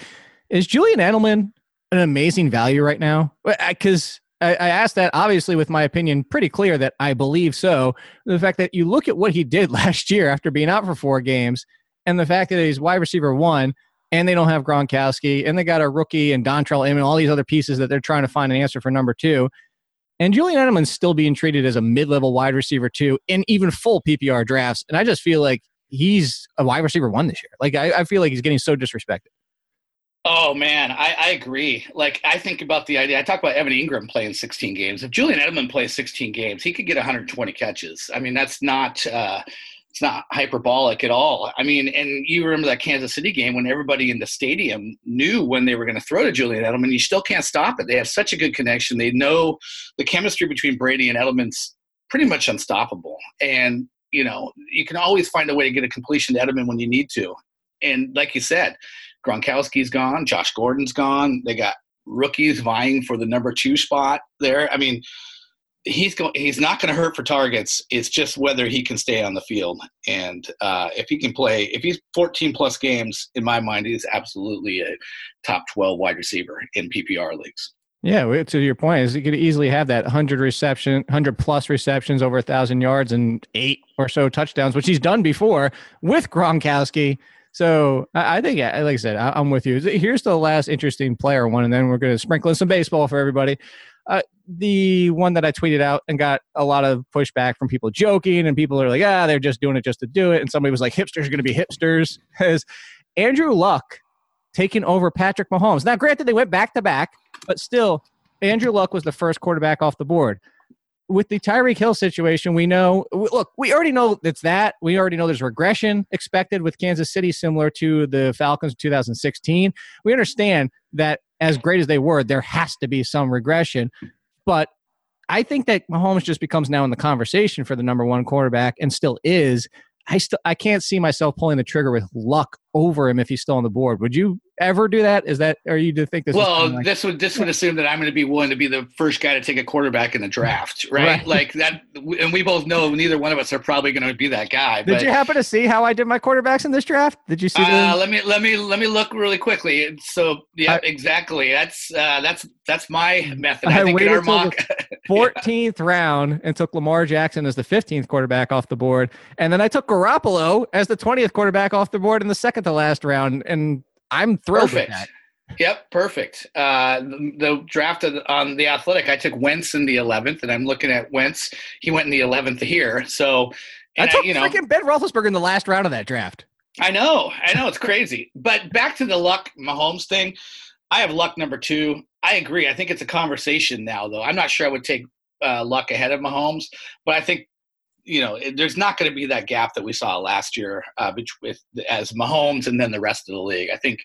Is Julian Edelman an amazing value right now? Because I, I asked that obviously with my opinion pretty clear that I believe so. The fact that you look at what he did last year after being out for four games, and the fact that he's wide receiver one, and they don't have Gronkowski, and they got a rookie and Dontrelle Inman, all these other pieces that they're trying to find an answer for number two. And Julian Edelman's still being treated as a mid-level wide receiver too, in even full PPR drafts. And I just feel like he's a wide receiver one this year. Like I, I feel like he's getting so disrespected. Oh man, I, I agree. Like I think about the idea. I talk about Evan Engram playing 16 games. If Julian Edelman plays 16 games, he could get 120 catches. I mean, that's not uh, it's not hyperbolic at all. I mean, and you remember that Kansas City game when everybody in the stadium knew when they were going to throw to Julian Edelman. You still can't stop it. They have such a good connection. They know the chemistry between Brady and Edelman's pretty much unstoppable. And you know, you can always find a way to get a completion to Edelman when you need to. And like you said, Gronkowski's gone, Josh Gordon's gone. They got rookies vying for the number two spot there. I mean, he's going. He's not going to hurt for targets. It's just whether he can stay on the field, and uh, if he can play, if he's 14 plus games, in my mind, he's absolutely a top 12 wide receiver in PPR leagues. Yeah, to your point, is you could easily have that 100 reception, 100 plus receptions over a thousand yards and eight or so touchdowns, which he's done before with Gronkowski. So I think, like I said, I- I'm with you. Here's the last interesting player one, and then we're going to sprinkle in some baseball for everybody. Uh, the one that I tweeted out and got a lot of pushback from people joking, and people are like, ah, they're just doing it just to do it. And somebody was like, hipsters are going to be hipsters. Is Andrew Luck taking over Patrick Mahomes? Now, granted, they went back to back, but still, Andrew Luck was the first quarterback off the board. With the Tyreek Hill situation, we know. Look, we already know it's that. We already know there's regression expected with Kansas City, similar to the Falcons of 2016. We understand that as great as they were, there has to be some regression. But I think that Mahomes just becomes now in the conversation for the number one quarterback and still is. I still I can't see myself pulling the trigger with luck over him if he's still on the board. Would you ever do that? Is that or you do think this? well, like- this would this would assume that I'm going to be willing to be the first guy to take a quarterback in the draft, right? Right. Like that, and we both know neither one of us are probably going to be that guy. did but, you happen to see how I did my quarterbacks in this draft? Did you see? Uh, let me let me let me look really quickly. So yeah, I- exactly. That's uh, that's that's my method. I I, think waited mock. 14th round and took Lamar Jackson as the 15th quarterback off the board. And then I took Garoppolo as the 20th quarterback off the board in the second to last round. And I'm thrilled Perfect. with that. Yep, perfect. Uh, the, the draft of, on the Athletic, I took Wentz in the 11th, and I'm looking at Wentz. He went in the 11th here. So, I took you know, freaking Ben Roethlisberger in the last round of that draft. I know, I know, it's crazy. But back to the luck Mahomes thing. I have luck number two. I agree. I think it's a conversation now, though. I'm not sure I would take uh, luck ahead of Mahomes, but I think you know there's not going to be that gap that we saw last year uh, with as Mahomes and then the rest of the league. I think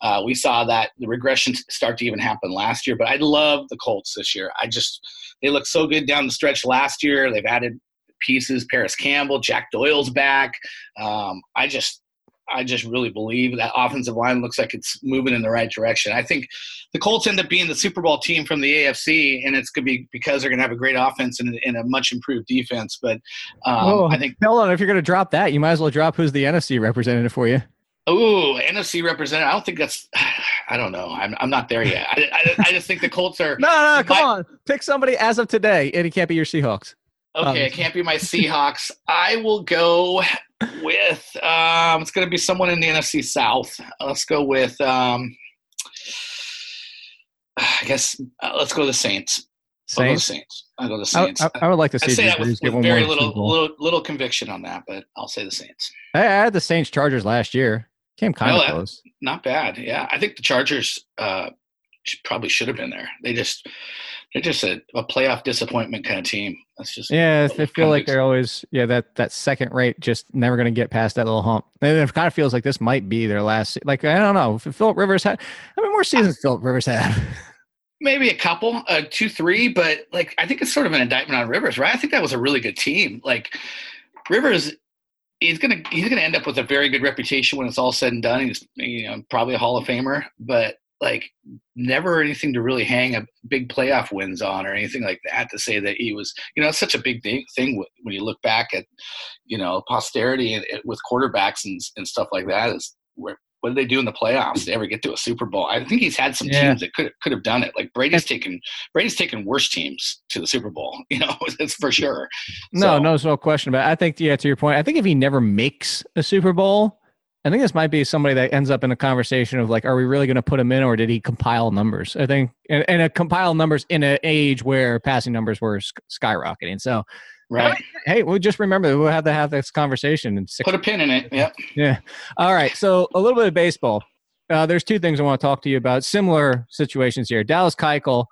uh, we saw that the regression start to even happen last year. But I love the Colts this year. I just they look so good down the stretch last year. They've added pieces. Parris Campbell, Jack Doyle's back. Um, I just I just really believe that offensive line looks like it's moving in the right direction. I think the Colts end up being the Super Bowl team from the AFC, and it's going to be because they're going to have a great offense and, and a much improved defense. But um, oh, I think, hold on. If you're going to drop that, you might as well drop who's the NFC representative for you. Oh, NFC representative. I don't think that's. I don't know. I'm, I'm not there yet. I, I, I just think the Colts are No, no, come My- on. Pick somebody as of today, and it can't be your Seahawks. Okay. Um, It can't be my Seahawks. I will go with. Um, it's going to be someone in the NFC South. Let's go with. Um, I guess uh, let's go to the Saints. I'll go Saints. Saints. I'll go the I, Saints. I, I would like to I see say Drew that with, with one very little, little little conviction on that, but I'll say the Saints. I, I had the Saints Chargers last year. Came kind of close. Not bad. Yeah, I think the Chargers uh, probably should have been there. They just they're just a, a playoff disappointment kind of team. That's just Yeah, they feel like they're always yeah that that second rate just never going to get past that little hump. And it kind of feels like this might be their last. Like I don't know. Philip Rivers had how many more seasons Philip Rivers had? maybe a couple, uh, two, three, but like I think it's sort of an indictment on Rivers, right? I think that was a really good team. Like Rivers, he's gonna he's gonna end up with a very good reputation when it's all said and done. He's you know probably a Hall of Famer, but like never anything to really hang a big playoff wins on or anything like that to say that he was you know it's such a big thing, when you look back at you know posterity and, with quarterbacks and, and stuff like that is where what did they do in the playoffs to ever get to a Super Bowl? I think he's had some Yeah. teams that could could have done it. Like Brady's taken Brady's taken worse teams to the Super Bowl. You know, that's for sure. no, So- no, there's no question about. It. I think yeah, to your point, I think if he never makes a Super Bowl, I think this might be somebody that ends up in a conversation of like, are we really going to put him in, or did he compile numbers? I think and, and a compile numbers in an age where passing numbers were sk- skyrocketing. So Right. hey, we'll just remember that we'll have to have this conversation in six Put a pin in it. Yep. Yeah. All right. So a little bit of baseball. Uh, there's two things I want to talk to you about. Similar situations here. Dallas Keuchel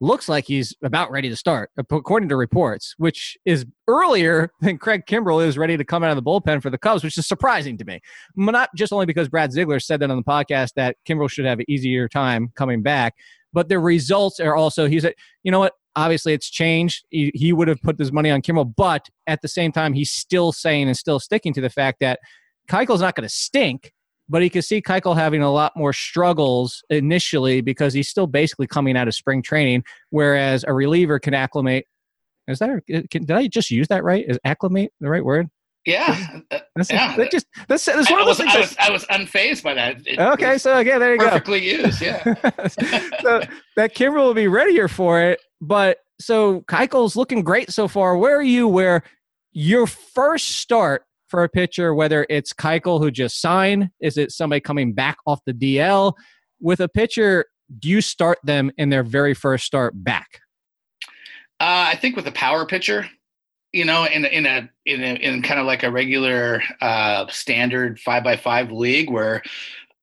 looks like he's about ready to start, according to reports, which is earlier than Craig Kimbrel is ready to come out of the bullpen for the Cubs, which is surprising to me. Not just only because Brad Ziegler said that on the podcast that Kimbrel should have an easier time coming back, but the results are also. He said, you know what? Obviously, it's changed. He, he would have put his money on Kimbrel, but at the same time, he's still saying and still sticking to the fact that Keuchel's not going to stink, but he could see Keuchel having a lot more struggles initially because he's still basically coming out of spring training, whereas a reliever can acclimate Is that can, did I just use that right? Is acclimate the right word? Yeah, uh, That's, yeah. that just that's, that's I, one of those was, things. I, was, I was unfazed by that. It okay, so again, there you go. perfectly used. Yeah. so that Kimbrel will be readier for it. But so Keuchel's looking great so far. Where are you? Where your first start for a pitcher, whether it's Keuchel who just signed, is it somebody coming back off the DL? With a pitcher, do you start them in their very first start back? Uh, I think with a power pitcher, you know, in in a in a, in kind of like a regular uh, standard five by five league where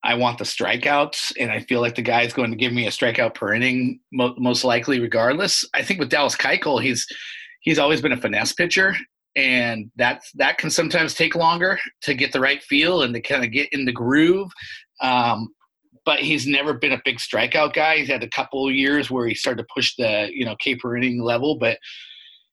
I want the strikeouts, and I feel like the guy's going to give me a strikeout per inning, mo- most likely, regardless. I think with Dallas Keuchel, he's he's always been a finesse pitcher, and that that can sometimes take longer to get the right feel and to kind of get in the groove. Um, but he's never been a big strikeout guy. He's had a couple of years where he started to push the you know K per inning level, but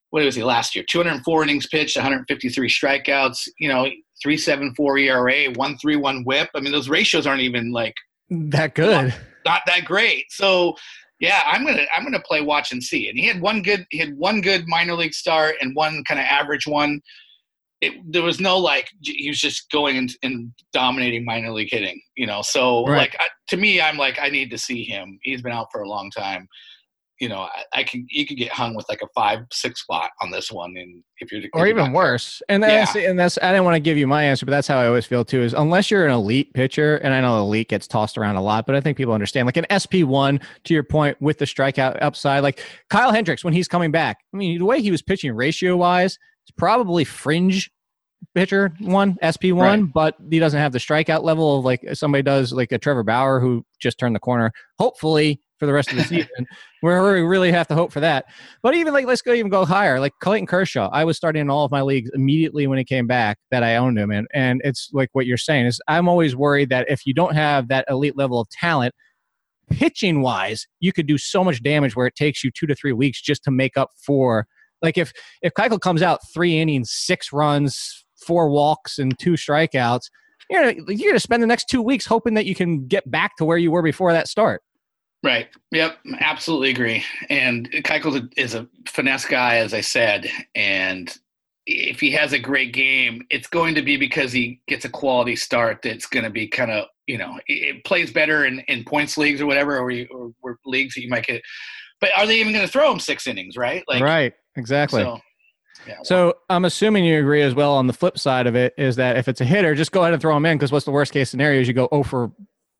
what was he last year? 204 innings pitched, 153 strikeouts. You know, 3.74 ERA, 1.31 WHIP. I mean, those ratios aren't even like That good. not that great. So yeah, I'm gonna I'm gonna play watch and see. And he had one good he had one good minor league start and one kind of average one. It, there was no like he was just going and, and dominating minor league hitting, you know. So Right. like I, to me, I'm like I need to see him. He's been out for a long time. You know, I, I can you could get hung with like a five six spot on this one, and if you're or even not- worse. And that's and that's I didn't want to give you my answer, but that's how I always feel too. Is unless you're an elite pitcher, and I know elite gets tossed around a lot, but I think people understand. Like an SP one, to your point, with the strikeout upside, like Kyle Hendricks when he's coming back. I mean, the way he was pitching ratio wise, it's probably fringe pitcher one, SP one, but he doesn't have the strikeout level of like somebody does, like a Trevor Bauer who just turned the corner. Hopefully for the rest of the season, where we really have to hope for that. But even like let's go even go higher. Like Clayton Kershaw, I was starting in all of my leagues immediately when he came back that I owned him and And it's like what you're saying is I'm always worried that if you don't have that elite level of talent, pitching wise, you could do so much damage where it takes you two to three weeks just to make up for like if if Keuchel comes out three innings, six runs, four walks, and two strikeouts, you're gonna, you're gonna spend the next two weeks hoping that you can get back to where you were before that start. Right. Yep. Absolutely agree. And Keuchel is a finesse guy, as I said, and if he has a great game, it's going to be because he gets a quality start. That's going to be kind of you know it, plays better in, in points leagues or whatever, or, you, or, or leagues that you might get. But are they even going to throw him six innings? Right. Like right. Exactly. So, yeah, So I'm assuming you agree as well on the flip side of it is that if it's a hitter, just go ahead and throw him in because what's the worst case scenario is you go 0 for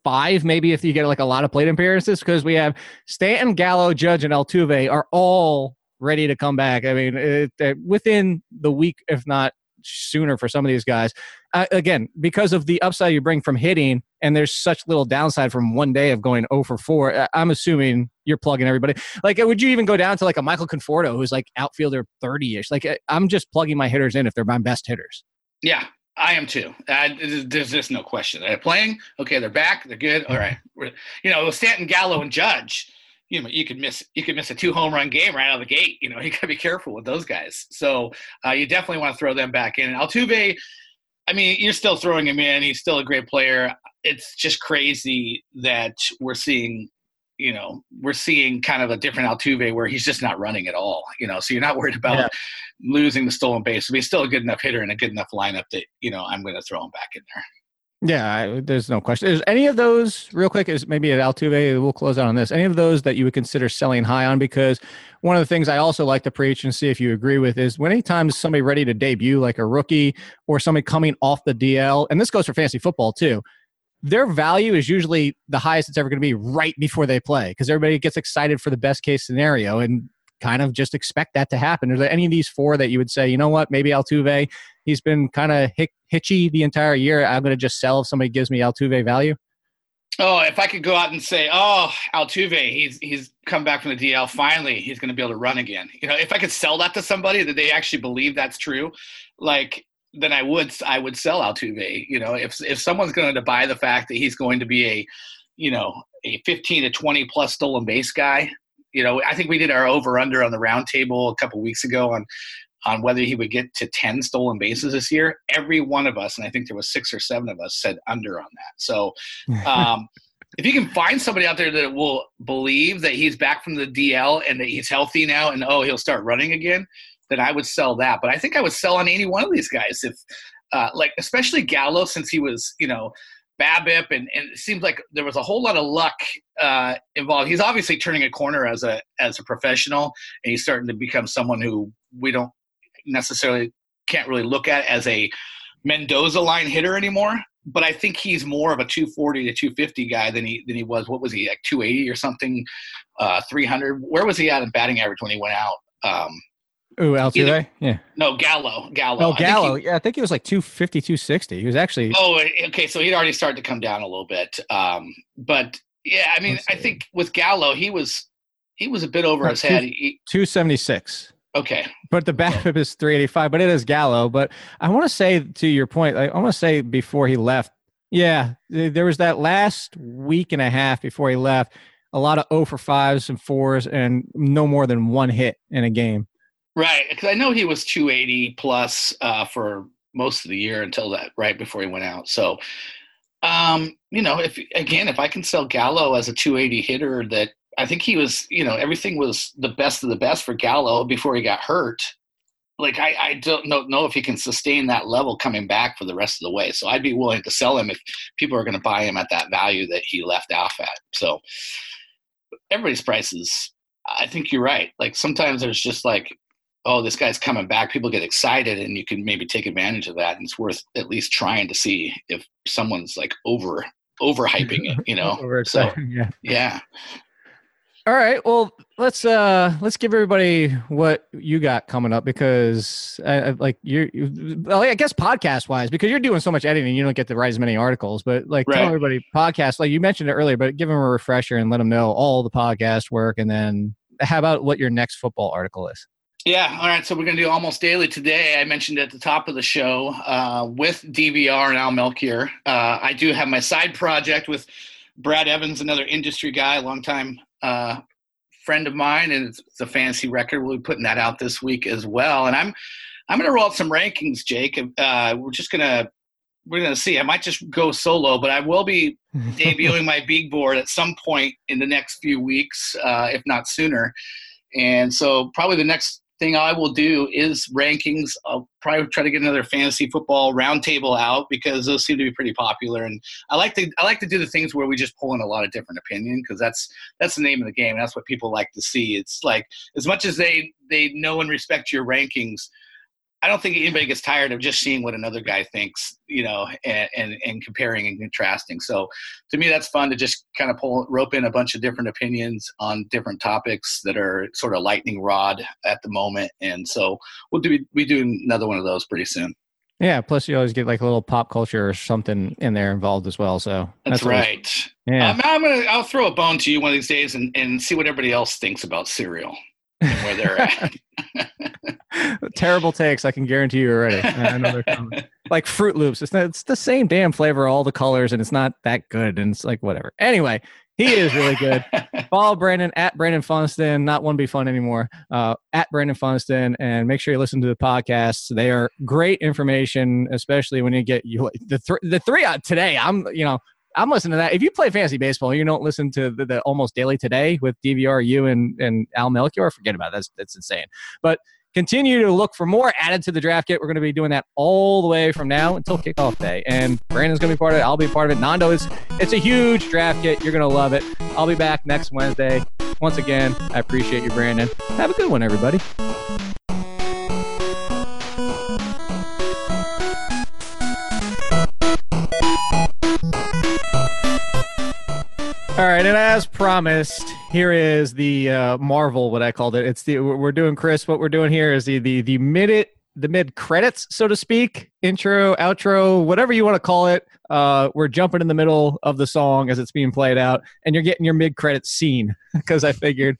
five, maybe if you get like a lot of plate appearances because we have Stanton, Gallo, Judge, and Altuve are all ready to come back. I mean, it, it- within the week, if not sooner for some of these guys. Uh, again, because of the upside you bring from hitting, and there's such little downside from one day of going 0 for 4, I- I'm assuming you're plugging everybody. Like, would you even go down to like a Michael Conforto, who's like outfielder 30 ish? Like, I'm just plugging my hitters in if they're my best hitters. yeah, I am too. There's- there's just no question. They're playing. Okay, they're back. They're good. All right. You know, Stanton, Gallo, and Judge. You know, you could miss you could miss a two home run game right out of the gate. You know, you got to be careful with those guys. So uh, you definitely want to throw them back in. And Altuve, I mean, you're still throwing him in. He's still a great player. It's just crazy that we're seeing. You know, we're seeing kind of a different Altuve where he's just not running at all. You know, so you're not worried about Yeah. losing the stolen base. But he's still a good enough hitter and a good enough lineup that you know I'm going to throw him back in there. Yeah, I, there's no question. Is any of those real quick? Is maybe at Altuve? We'll close out on this. Any of those that you would consider selling high on? Because one of the things I also like to preach and see if you agree with is when anytime somebody ready to debut, like a rookie or somebody coming off the DL, and this goes for fantasy football too. Their value is usually the highest it's ever going to be right before they play because everybody gets excited for the best case scenario and kind of just expect that to happen. Are there any of these four that you would say, you know what, maybe Altuve, he's been kind of hitchy the entire year. I'm going to just sell if somebody gives me Altuve value. Oh, if I could go out and say, "Oh, Altuve, he's he's come back from the DL. Finally, he's going to be able to run again." You know, if I could sell that to somebody that they actually believe that's true, like then I would I would sell Altuve. You know, if if someone's going to buy the fact that he's going to be a, you know, a 15 to 20 plus stolen base guy. You know, I think we did our over under on the round table a couple weeks ago on on whether he would get to 10 stolen bases this year. Every one of us, and I think there was six or seven of us, said under on that. So um, if you can find somebody out there that will believe that he's back from the DL and that he's healthy now and oh he'll start running again, then I would sell that. But I think I would sell on any one of these guys if uh, like especially Gallo since he was you know BABIP and, and it seems like there was a whole lot of luck uh, involved. He's obviously turning a corner as a as a professional and he's starting to become someone who we don't necessarily can't really look at as a Mendoza line hitter anymore. But I think he's more of a 240 to 250 guy than he than he was. What was he like 280 or something? Uh, 300. Where was he at in batting average when he went out? Um, Ooh, Altuve? Either- Yeah. no, Gallo. Gallo. Oh, I Gallo. he- yeah, I think he was like 250, 260. He was actually. Oh, okay. So he'd already started to come down a little bit. Um, but yeah, I mean, I think with Gallo, he was he was a bit over Uh, his two- head. He, 276. okay, But the BABIP is 385, but it is Gallo. But I want to say to your point, I want to say before he left, yeah, there was that last week and a half before he left, a lot of 0 for 5s and 4s and no more than one hit in a game. Right. Because I know he was 280 plus uh, for most of the year until that right before he went out. So, um, you know, if again, if I can sell Gallo as a 280 hitter, that I think he was, you know, everything was the best of the best for Gallo before he got hurt. Like I, I don't know, know if he can sustain that level coming back for the rest of the way. So I'd be willing to sell him if people are going to buy him at that value that he left off at. So everybody's prices. I think you're right. Like sometimes there's just like, oh, this guy's coming back. People get excited, and you can maybe take advantage of that. And it's worth at least trying to see if someone's like over overhyping it. You know? So yeah. yeah. All right. Well, let's uh let's give everybody what you got coming up because like you're you, well, I guess podcast wise because you're doing so much editing, you don't get to write as many articles. But like tell everybody podcast like you mentioned it earlier, but give them a refresher and let them know all the podcast work, and then how about what your next football article is? Yeah. All right. So we're going to do almost daily today. I mentioned at the top of the show uh, with DVR and Al Melchior. Uh, I do have my side project with Brad Evans, another industry guy, longtime uh, friend of mine, and it's, it's a fantasy record. We'll be putting that out this week as well. And I'm I'm going to roll out some rankings, Jake. Uh, we're just going to we're going to see. I might just go solo, but I will be debuting my big board at some point in the next few weeks, uh, if not sooner. And so, probably the next thing I will do is rankings. I'll probably try to get another fantasy football roundtable out because those seem to be pretty popular. And I like to I like to do the things where we just pull in a lot of different opinion because that's that's the name of the game. That's what people like to see. It's like as much as they they know and respect your rankings. I don't think anybody gets tired of just seeing what another guy thinks, you know, and, and, and comparing and contrasting. So to me, that's fun to just kind of pull, rope in a bunch of different opinions on different topics that are sort of lightning rod at the moment. And so we'll do, we do another one of those pretty soon. Yeah. Plus, you always get like a little pop culture or something in there involved as well. So That's, always- right. Yeah. Um, I'm gonna, I'll throw a bone to you one of these days and, and see what everybody else thinks about cereal and where they're at. Terrible takes. I can guarantee you already. I know like Froot Loops. It's not, it's the same damn flavor, all the colors, and it's not that good. And it's like whatever. Anyway, he is really good. Follow Brandon at Brandon Funston. Not one be fun anymore. Uh, at Brandon Funston, and make sure you listen to the podcasts. They are great information, especially when you get you the th- the three out today. I'm you know. I'm listening to that. If you play fantasy baseball, you don't listen to the, the almost daily today with DVR, you and, and Al Melchior. Forget about it. That's that's insane. But continue to look for more added to the draft kit. We're going to be doing that all the way from now until kickoff day. And Brandon's going to be part of it. I'll be part of it. Nando is, it's a huge draft kit. You're going to love it. I'll be back next Wednesday. Once again, I appreciate you, Brandon. Have a good one, everybody. All right, and as promised, here is the uh, Marvel. What I called it. It's the we're doing Chris. What we're doing here is the the the the mid credits, so to speak, intro, outro, whatever you want to call it. Uh, we're jumping in the middle of the song as it's being played out, and you're getting your mid credits scene because I figured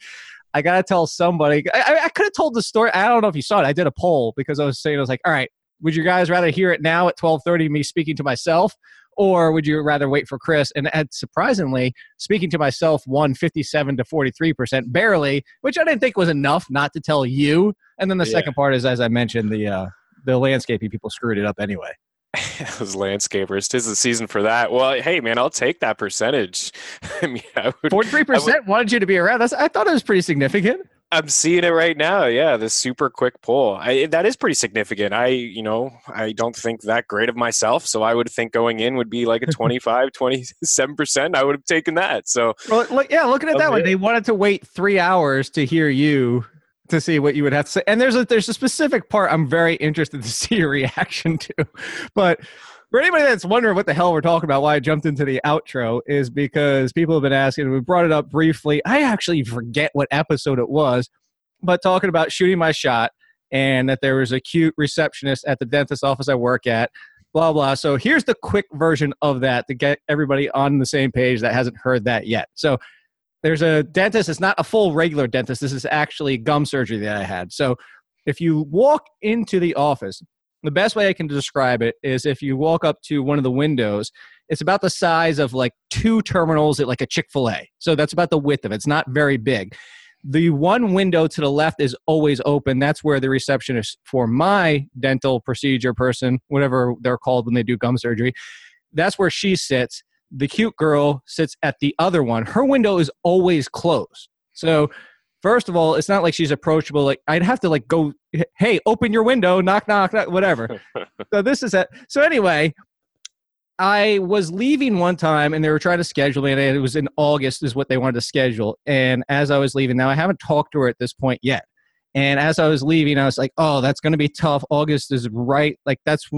I gotta tell somebody. I- I could have told the story. I don't know if you saw it. I did a poll because I was saying I was like, all right, would you guys rather hear it now at 12:30, me speaking to myself? Or would you rather wait for Chris? And surprisingly, speaking to myself won 57 to 43%, barely, which I didn't think was enough not to tell you. And then the Yeah. second part is, as I mentioned, the uh, the landscaping people screwed it up anyway. Those landscapers, tis the season for that. Well, hey man, I'll take that percentage. I mean, I would, Forty-three percent wanted you to be around. That's, I thought it was pretty significant. I'm seeing it right now. Yeah, the super quick pull. I, that is pretty significant. I, you know, I don't think that great of myself. So I would think going in would be like a 25, 27%. I would have taken that. So, Well, look, yeah, looking at that one, they wanted to wait three hours to hear you to see what you would have to say. And there's a there's a specific part I'm very interested to see your reaction to. But for anybody that's wondering what the hell we're talking about, why I jumped into the outro is because people have been asking. We brought it up briefly. I actually forget what episode it was, but talking about shooting my shot and that there was a cute receptionist at the dentist office I work at. Blah blah. So here's the quick version of that to get everybody on the same page that hasn't heard that yet. So there's a dentist. It's not a full regular dentist. This is actually gum surgery that I had. So if you walk into the office, the best way I can describe it is if you walk up to one of the windows, it's about the size of like two terminals at like a Chick fil A. So that's about the width of it. It's not very big. The one window to the left is always open. That's where the receptionist for my dental procedure person, whatever they're called when they do gum surgery, that's where she sits the cute girl sits at the other one. Her window is always closed. So, first of all, it's not like she's approachable. Like I'd have to like go, hey, open your window, knock, knock, knock whatever. so this is it. So anyway, I was leaving one time and they were trying to schedule me, and it was in August is what they wanted to schedule. And as I was leaving, now I haven't talked to her at this point yet. And as I was leaving, I was like, "Oh, that's going to be tough. August is right. Like that's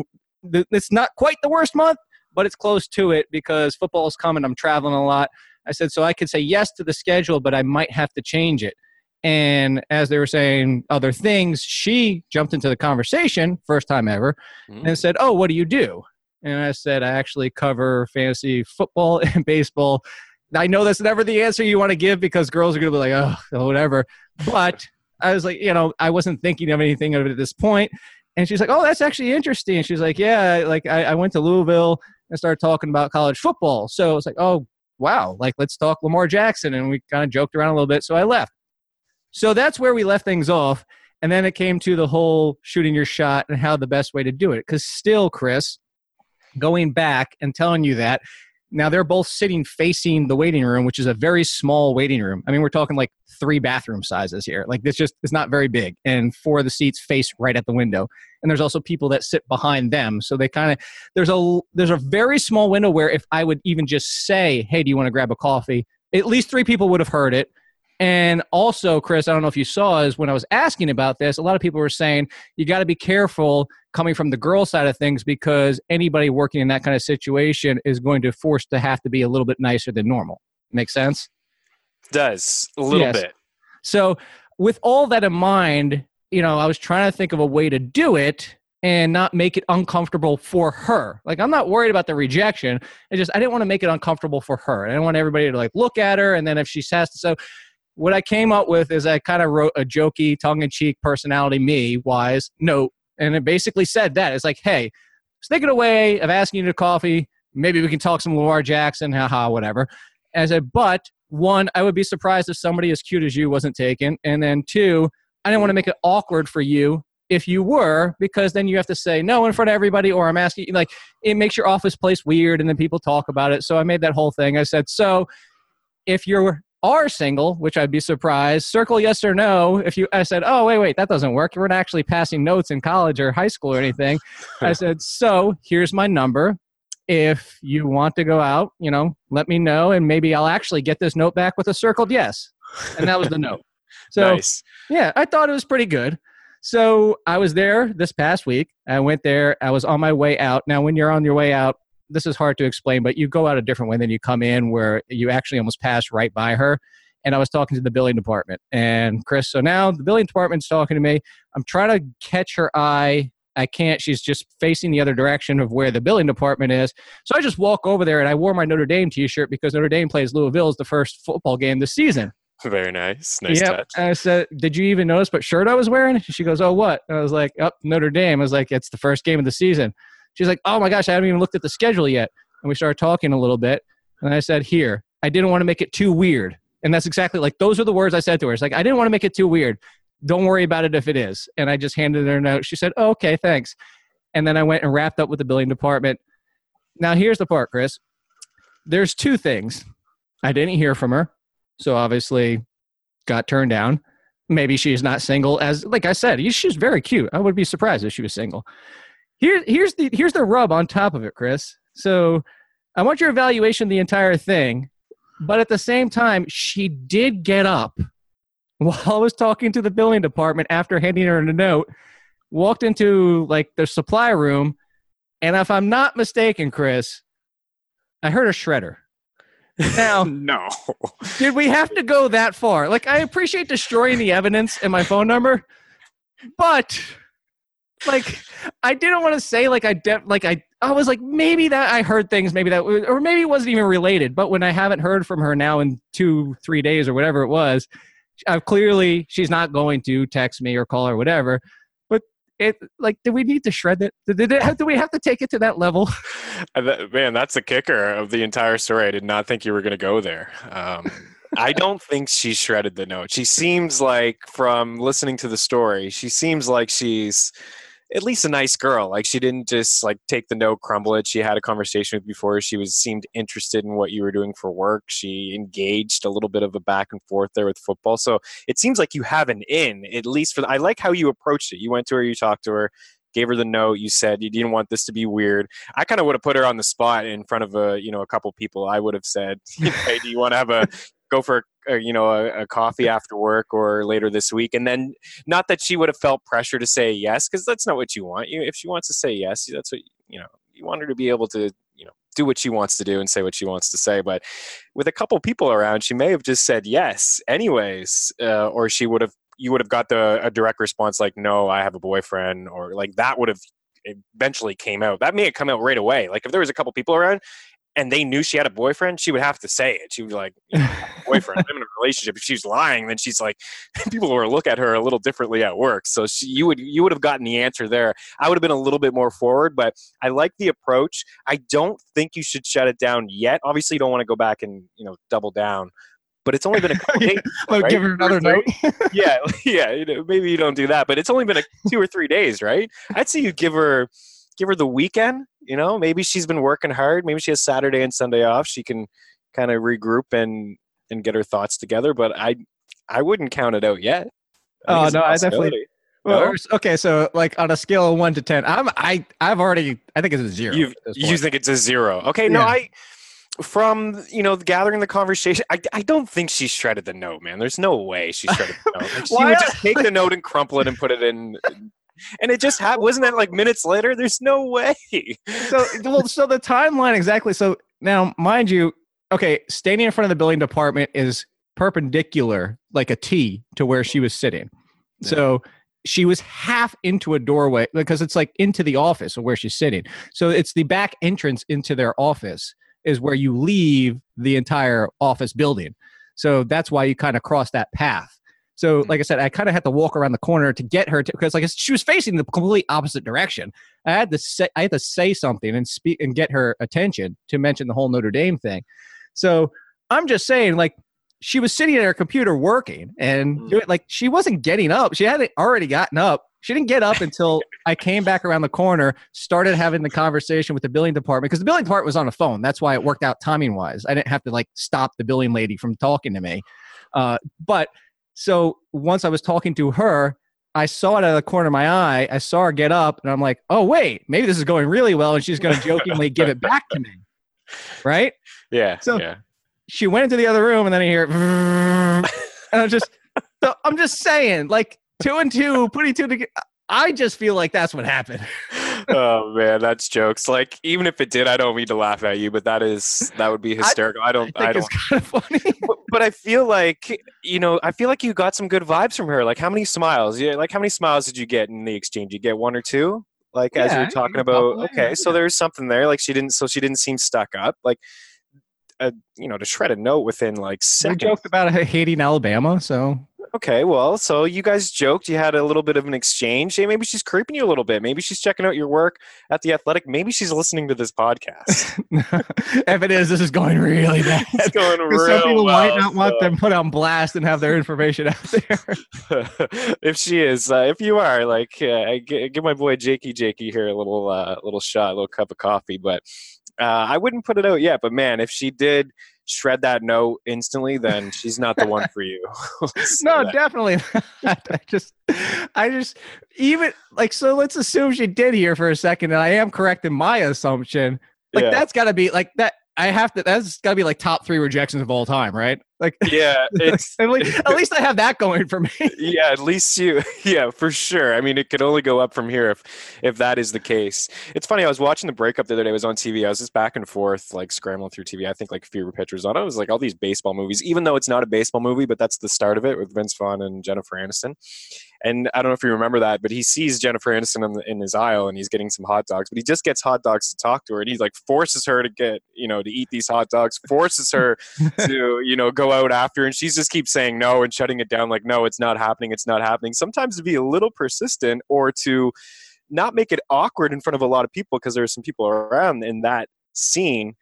it's not quite the worst month, but it's close to it because football is coming. I'm traveling a lot. I said, so I could say yes to the schedule, but I might have to change it. And as they were saying other things, she jumped into the conversation, first time ever, hmm. and said, Oh, what do you do? And I said, I actually cover fantasy football and baseball. I know that's never the answer you want to give because girls are going to be like, Oh, whatever. But I was like, you know, I wasn't thinking of anything of it at this point. And she's like, "Oh, that's actually interesting." She's like, "Yeah, like I, I went to Louisville and started talking about college football." So it's like, "Oh, wow! Like let's talk Lamar Jackson." And we kind of joked around a little bit. So I left. So that's where we left things off. And then it came to the whole shooting your shot and how the best way to do it. Because still, Chris, going back and telling you that now they're both sitting facing the waiting room, which is a very small waiting room. I mean, we're talking like three bathroom sizes here. Like this just is not very big. And four of the seats face right at the window. And there's also people that sit behind them. So they kind of there's a there's a very small window where if I would even just say, Hey, do you want to grab a coffee? At least three people would have heard it. And also, Chris, I don't know if you saw, is when I was asking about this, a lot of people were saying you got to be careful coming from the girl side of things because anybody working in that kind of situation is going to force to have to be a little bit nicer than normal. Make sense? Does a little Yes. bit. So, with all that in mind, you know, I was trying to think of a way to do it and not make it uncomfortable for her. Like, I'm not worried about the rejection. I just, I didn't want to make it uncomfortable for her. I didn't want everybody to like look at her. And then if she has to, so what I came up with is I kind of wrote a jokey, tongue in cheek personality, me wise note. And it basically said that it's like, hey, take it away of asking you to coffee. Maybe we can talk some Lamar Jackson, haha, whatever. I said, but one, I would be surprised if somebody as cute as you wasn't taken. And then two, I didn't want to make it awkward for you if you were, because then you have to say no in front of everybody, or I'm asking, like, it makes your office place weird and then people talk about it. So I made that whole thing. I said, so if you are single, which I'd be surprised, circle yes or no. If you, I said, oh, wait, wait, that doesn't work. We're not actually passing notes in college or high school or anything. I said, so here's my number if you want to go out, you know, let me know, and maybe I'll actually get this note back with a circled yes. And that was the note. So nice. yeah, I thought it was pretty good. So I was there this past week. I went there. I was on my way out. Now, when you're on your way out, this is hard to explain, but you go out a different way than you come in, where you actually almost pass right by her. And I was talking to the billing department and Chris. So now the billing department's talking to me. I'm trying to catch her eye. I can't. She's just facing the other direction of where the billing department is. So I just walk over there and I wore my Notre Dame t shirt because Notre Dame plays Louisville as the first football game this season. Very nice. Nice Yep. touch. I said, Did you even notice what shirt I was wearing? She goes, Oh, what? I was like, Up Notre Dame. I was like, It's the first game of the season. She's like, Oh my gosh, I haven't even looked at the schedule yet. And we started talking a little bit. And I said, Here, I didn't want to make it too weird. And that's exactly like those are the words I said to her. It's like, I didn't want to make it too weird. Don't worry about it if it is. And I just handed her a note. She said, oh, Okay, thanks. and then I went and wrapped up with the billing department. Now here's the part, Chris. There's two things. I didn't hear from her, so obviously got turned down. Maybe she's not single. As like I said, she's very cute. I would be surprised if she was single. Here, here's the here's the rub on top of it, Chris. So I want your evaluation of the entire thing, but at the same time, she did get up while I was talking to the billing department after handing her a note, walked into like the supply room, and if I'm not mistaken, Chris, I heard a shredder. Now, no. did we have to go that far? Like, I appreciate destroying the evidence and my phone number, but like, I didn't want to say like I de- like I I was like maybe that I heard things maybe that or maybe it wasn't even related. But when I haven't heard from her now in two three days or whatever it was, uh, clearly she's not going to text me or call or whatever. But it like, do we need to shred it? Did, it have, do we have to take it to that level? Man, that's the kicker of the entire story. I did not think you were going to go there. Um, I don't think she shredded the note. She seems like, from listening to the story, she seems like she's at least a nice girl. Like she didn't just like take the note, crumble it. She had a conversation with you before. She was seemed interested in what you were doing for work. She engaged a little bit of a back and forth there with football. So it seems like you have an in, at least for. The, I like how you approached it. You went to her, you talked to her, gave her the note. You said you didn't want this to be weird. I kind of would have put her on the spot in front of a you know a couple people. I would have said, "Hey, do you want to have a go for a, you know a, a coffee after work or later this week?" And then not that she would have felt pressure to say yes because that's not what you want. You if she wants to say yes, that's what you know. You want her to be able to you know do what she wants to do and say what she wants to say. But with a couple people around, she may have just said yes anyways, uh, or she would have you would have got the a direct response like no i have a boyfriend or like that would have eventually came out that may have come out right away like if there was a couple people around and they knew she had a boyfriend she would have to say it she would be like you know, I have a boyfriend i'm in a relationship if she's lying then she's like people will look at her a little differently at work so she, you would you would have gotten the answer there i would have been a little bit more forward but i like the approach i don't think you should shut it down yet obviously you don't want to go back and you know double down but it's only been a oh, couple days I'll right? give her another note. yeah, yeah. You know, maybe you don't do that, but it's only been a two or three days, right? I'd say you give her give her the weekend. You know, maybe she's been working hard. Maybe she has Saturday and Sunday off. She can kind of regroup and and get her thoughts together. But I I wouldn't count it out yet. Oh, no, I definitely- Well, No? okay, so like on a scale of one to ten, I'm I I've already I think it's a 0 You you think it's a zero? Okay, no, Yeah. I from you know gathering the conversation, I, I don't think she shredded the note, man. There's no way she shredded the note. Like, she would just take the note and crumple it and put it in. And it just happened. Wasn't that like minutes later? There's no way. so well, so the timeline exactly. So now, mind you, okay, standing in front of the building department is perpendicular, like a T, to where she was sitting. So she was half into a doorway because it's like into the office of where she's sitting. So it's the back entrance into their office is where you leave the entire office building. So that's why you kind of cross that path. So, like I said, I kind of had to walk around the corner to get her to because, like, she was facing the complete opposite direction. I had to say, I had to say something and speak and get her attention to mention the whole Notre Dame thing. So I'm just saying, like, she was sitting at her computer working and Mm. it like she wasn't getting up. She hadn't already gotten up. She didn't get up until I came back around the corner, started having the conversation with the billing department because the billing department was on the phone. That's why it worked out timing wise. I didn't have to like stop the billing lady from talking to me. Uh, but so once I was talking to her, I saw it out of the corner of my eye. I saw her get up, and I'm like, "Oh wait, maybe this is going really well," and she's going to jokingly give it back to me, right? Yeah. So- yeah. She went into the other room, and then I hear, and I'm just, so I'm just saying, like two and two, putting two together. I just feel like that's what happened. oh man, that's jokes. Like even if it did, I don't mean to laugh at you, but that is that would be hysterical. I, don't. I I, think don't. it's kind of funny. But, I feel like you know, I feel like you got some good vibes from her. Like how many smiles? Yeah, like how many smiles did you get in the exchange? You get one or two? Like as you're talking about. Okay, yeah, so there's something there. Like she didn't. So she didn't seem stuck up. Like. Uh, you know, to shred a note within like We seconds. joked about Haiti and Alabama, so Okay, well, so you guys joked. You had a little bit of an exchange. Hey, maybe she's creeping you a little bit. Maybe she's checking out your work at the Athletic. Maybe she's listening to this podcast. if it is, this is going really bad. it's going real some people well, might not want them put on blast and have their information out there. if she is, uh, if you are, like, uh, I give my boy Jakey Jakey here a little, uh, little shot, a little cup of coffee. But uh, I wouldn't put it out yet. But man, if she did shred that note instantly, then she's not the one for you. Let's no, definitely. I just, I just, even like, so let's assume she did here for a second, and I am correct in my assumption. Like, Yeah. that's got to be like that. I have to. That's got to be like top three rejections of all time, right? Like, yeah, it's at, least, at least I have that going for me. yeah at least you yeah for sure i mean it could only go up from here if if that is the case it's funny i was watching the breakup the other day it was on tv i was just back and forth like scrambling through tv i think like fewer pictures on it was like all these baseball movies even though it's not a baseball movie but that's the start of it with vince vaughn and jennifer aniston and i don't know if you remember that but he sees jennifer aniston in, the, in his aisle and he's getting some hot dogs but he just gets hot dogs to talk to her and he like forces her to get you know to eat these hot dogs forces her to you know go out after and she's just keeps saying no and shutting it down like no it's not happening it's not happening. Sometimes to be a little persistent or to not make it awkward in front of a lot of people because there's some people around in that scene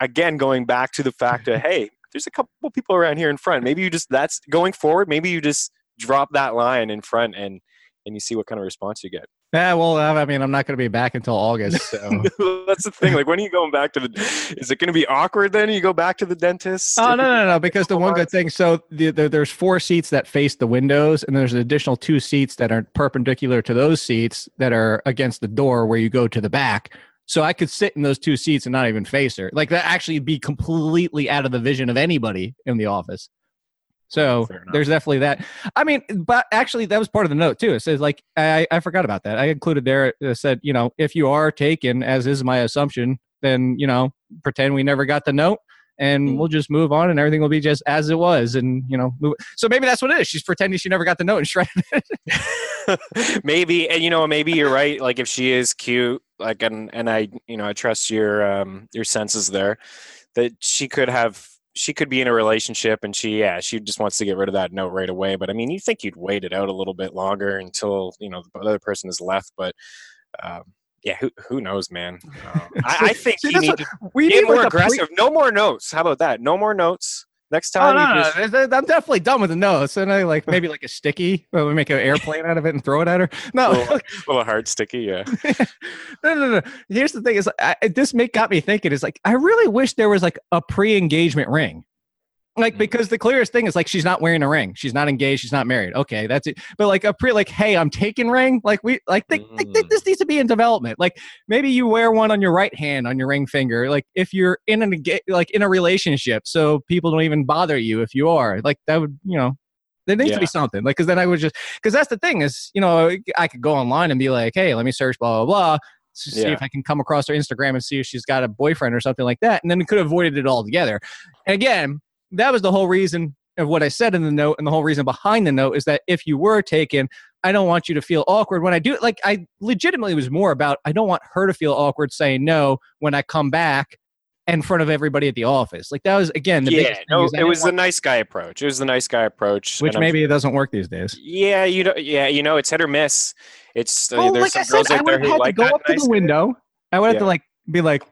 again going back to the fact that hey there's a couple people around here in front. Maybe you just that's going forward maybe you just drop that line in front and and you see what kind of response you get Yeah, well, I mean, I'm not going to be back until August. So. that's the thing like when are you going back to the is it going to be awkward then you go back to the dentist Oh no no no! Because the one good thing, so the, the, there's four seats that face the windows, and there's an additional two seats that are perpendicular to those seats that are against the door where you go to the back. So I could sit in those two seats and not even face her. Like that actually be completely out of the vision of anybody in the office. So there's definitely that. I mean, but actually, that was part of the note too. It says like I, I forgot about that. I included there. It said you know if you are taken, as is my assumption, then you know pretend we never got the note and Mm. we'll just move on and everything will be just as it was and you know move. so maybe that's what it is she's pretending she never got the note and shredded it maybe and you know maybe you're right like if she is cute like and and i you know i trust your um your senses there that she could have she could be in a relationship and she yeah she just wants to get rid of that note right away. But i mean you think you'd wait it out a little bit longer until you know the other person is left but um yeah who, who knows man? Um, I, I think See, need what- to we need more like a pre- aggressive. No more notes. How about that? No more notes next Oh, time you no, just no, I'm definitely done with the nose. And I like maybe like a sticky, where we make an airplane out of it and throw it at her. No, little, little hard sticky yeah no, no, no. Here's the thing: is I, this make got me thinking. Is like I really wish there was like a pre-engagement ring, like because the clearest thing is like she's not wearing a ring, she's not engaged, she's not married. Okay, that's it. But like a pre, like hey, I'm taking ring. Like we like think, I think Mm. this needs to be in development. Like maybe you wear one on your right hand on your ring finger. Like if you're in an like in a relationship, so people don't even bother you if you are. Like that would you know. There needs to be something like because then I would just because that's the thing is you know I could go online and be like hey let me search blah blah blah see Yeah. if I can come across her Instagram and see if she's got a boyfriend or something like that. And then we could have avoided it altogether. And again, that was the whole reason of what I said in the note. And the whole reason behind the note is that if you were taken, I don't want you to feel awkward when I do it. Like, I legitimately was more about, I don't want her to feel awkward saying no when I come back in front of everybody at the office. Like, that was, again, the yeah, no, it was the nice guy approach. It was the nice guy approach, which and I'm- maybe it doesn't work these days. yeah, you know, yeah, you know, it's hit or miss. It's uh, Well, there's like some I said, girls I out would there have who had to like go up to nice the guy. window. I would have to like be like,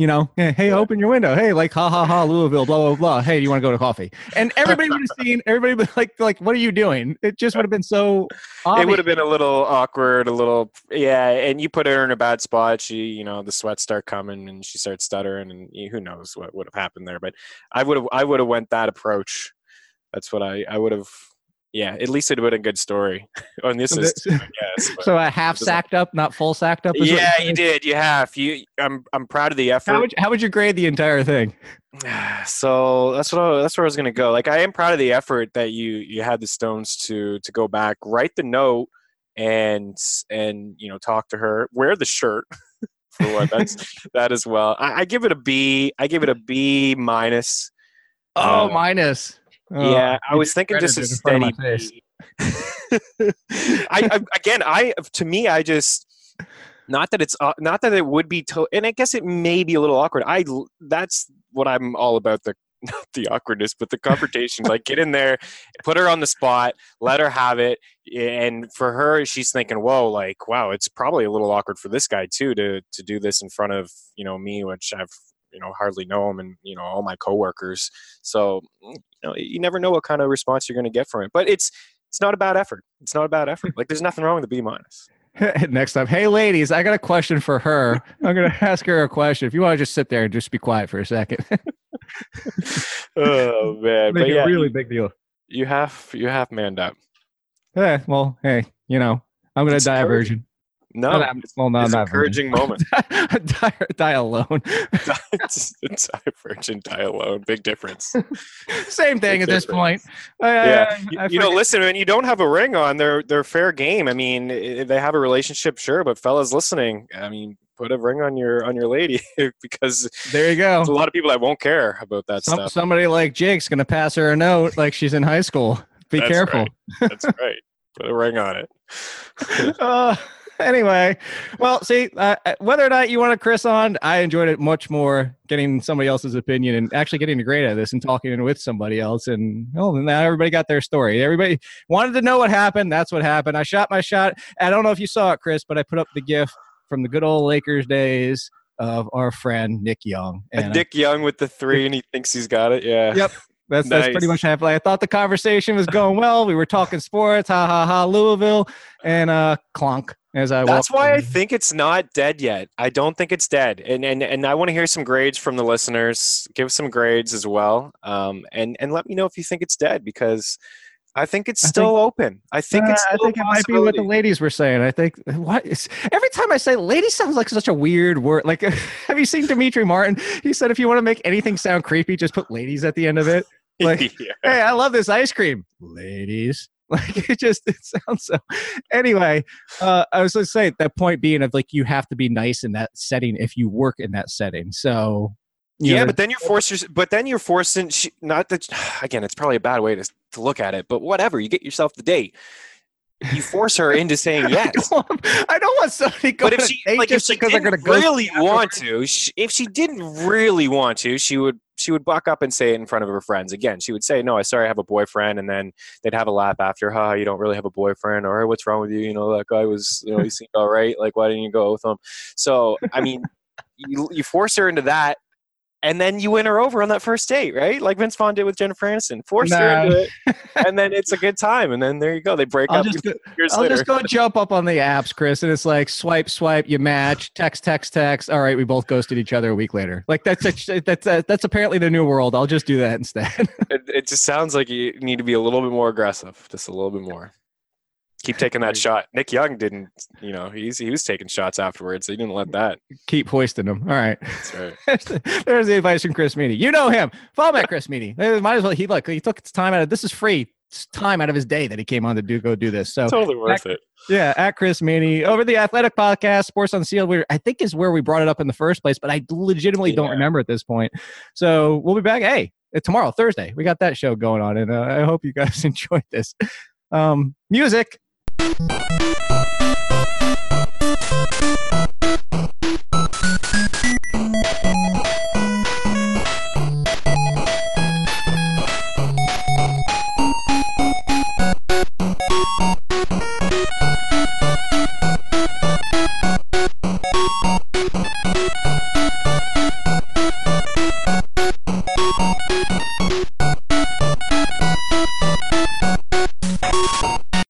you know, hey, hey, open your window. Hey, like, ha ha ha, Louisville, blah blah blah. Hey, do you want to go to coffee? And everybody would have seen. Everybody would like, like, what are you doing? It just would have been so. It would have been a little awkward, a little yeah, and you put her in a bad spot. She, you know, the sweats start coming, and she starts stuttering, and who knows what would have happened there. But I would have, I would have went that approach. That's what I, I would have. Yeah, at least it would have been a good story. and this So is, So a half sacked up, not full sacked up. yeah, you did. You have. You, I'm, I'm proud of the effort. How would, you, how would you grade the entire thing? so that's what I, that's where I was gonna go. Like I am proud of the effort that you you had the Stones to to go back, write the note, and and you know talk to her, wear the shirt for what that's that as well. I, I give it a B. I give it a B minus. Oh, Uh, minus. Oh, yeah, I was thinking just a discredited in front of steady. my face. B. I, I again, I to me, I just not that it's uh, not that it would be to, and I guess it may be a little awkward. I that's what I'm all about the not the awkwardness, but the confrontation. like get in there, put her on the spot, let her have it. And for her, she's thinking, "Whoa, like wow, it's probably a little awkward for this guy too to to do this in front of you know me, which I've you know hardly know him and you know all my coworkers. So mm, you know you never know what kind of response you're going to get from it. But it's it's not a bad effort. It's not a bad effort. Like there's nothing wrong with the B minus. Next up, hey ladies, I got a question for her. I'm gonna ask her a question. If you want to just sit there and just be quiet for a second, oh man, make but yeah, a really big deal. you have you have manned up. Yeah, well, hey, you know, I'm gonna It's die a virgin. No, Not that- well, no, it's not encouraging moment. die, die alone. die virgin, die alone. Big difference. Same thing Big at this point. I- I- yeah, I- you, I you know, listen, when you don't have a ring on, they're they're fair game. I mean, if they have a relationship, sure, but fellas listening, I mean, put a ring on your on your lady because there you go. there's a lot of people that won't care about that Some, stuff. somebody like Jake's gonna pass her a note like she's in high school. Be That's careful. right. That's right. Put a ring on it. uh, anyway, well, see, uh, whether or not you want to Chris on, I enjoyed it much more getting somebody else's opinion and actually getting a grade out of this and talking with somebody else. And oh, now everybody got their story. Everybody wanted to know what happened. That's what happened. I shot my shot. I don't know if you saw it, Chris, but I put up the GIF from the good old Lakers days of our friend Nick Young. And uh, Dick Young with the three, and he thinks he's got it. Yeah. Yep. That's that's pretty Nice. much happened. I thought the conversation was going well. We were talking sports, ha ha ha, Louisville, and uh, clunk. As I That's why I think it's not dead yet. I don't think it's dead, and and and I want to hear some grades from the listeners. Give some grades as well, um, and and let me know if you think it's dead because I think it's I still open. I think Uh, it's. I think it might be what the ladies were saying. I think what is every time I say lady sounds like such a weird word. Like, have you seen Demetri Martin? He said if you want to make anything sound creepy, just put ladies at the end of it. Like, Yeah. hey, I love this ice cream, ladies. Like it just it sounds so. Anyway, uh, I was going to say that point being of like you have to be nice in that setting if you work in that setting. So Yeah, know, but then you're forced. But then you're forcing. she- Not that. Again, it's probably a bad way to to look at it. But whatever, you get yourself the date. You force her into saying yes. I don't want- I don't want somebody going But if to she like if she didn't going to go really want to, sh if she didn't really want to, she would she would buck up and say it in front of her friends. Again, she would say, "No, I sorry, I have a boyfriend," and then they'd have a laugh after, "Ha, you don't really have a boyfriend," or "What's wrong with you? You know, that guy was, you know, he seemed all right. Like, why didn't you go with him?" So, I mean, you you force her into that. And then you win her over on that first date, right? Like Vince Vaughn did with Jennifer Aniston. Force her into it, and then it's a good time. And then there you go. They break I'll up just go, I'll later. just go jump up on the apps, Chris, and it's like swipe, swipe, you match, text, text, text. All right, we both ghosted each other a week later. Like that's a, that's a, that's apparently the new world. I'll just do that instead. it, it just sounds like you need to be a little bit more aggressive, just a little bit more. Keep taking that shot. Nick Young didn't, you know, he's he was taking shots afterwards. He didn't let that. Keep hoisting them. All right. That's right. There's the, there's the advice from Chris Meaney. You know him. Follow him at Chris Meaney. Might as well. He look. He took his time out of this is free it's time out of his day that he came on to do go do this. So Totally worth it. Yeah, at Chris Meaney over the Athletic Podcast, Sports on Seal. Where I think is where we brought it up in the first place, but I legitimately don't remember at this point. So we'll be back. Hey, tomorrow, Thursday, we got that show going on, and uh, I hope you guys enjoyed this. Um, music. Thank you.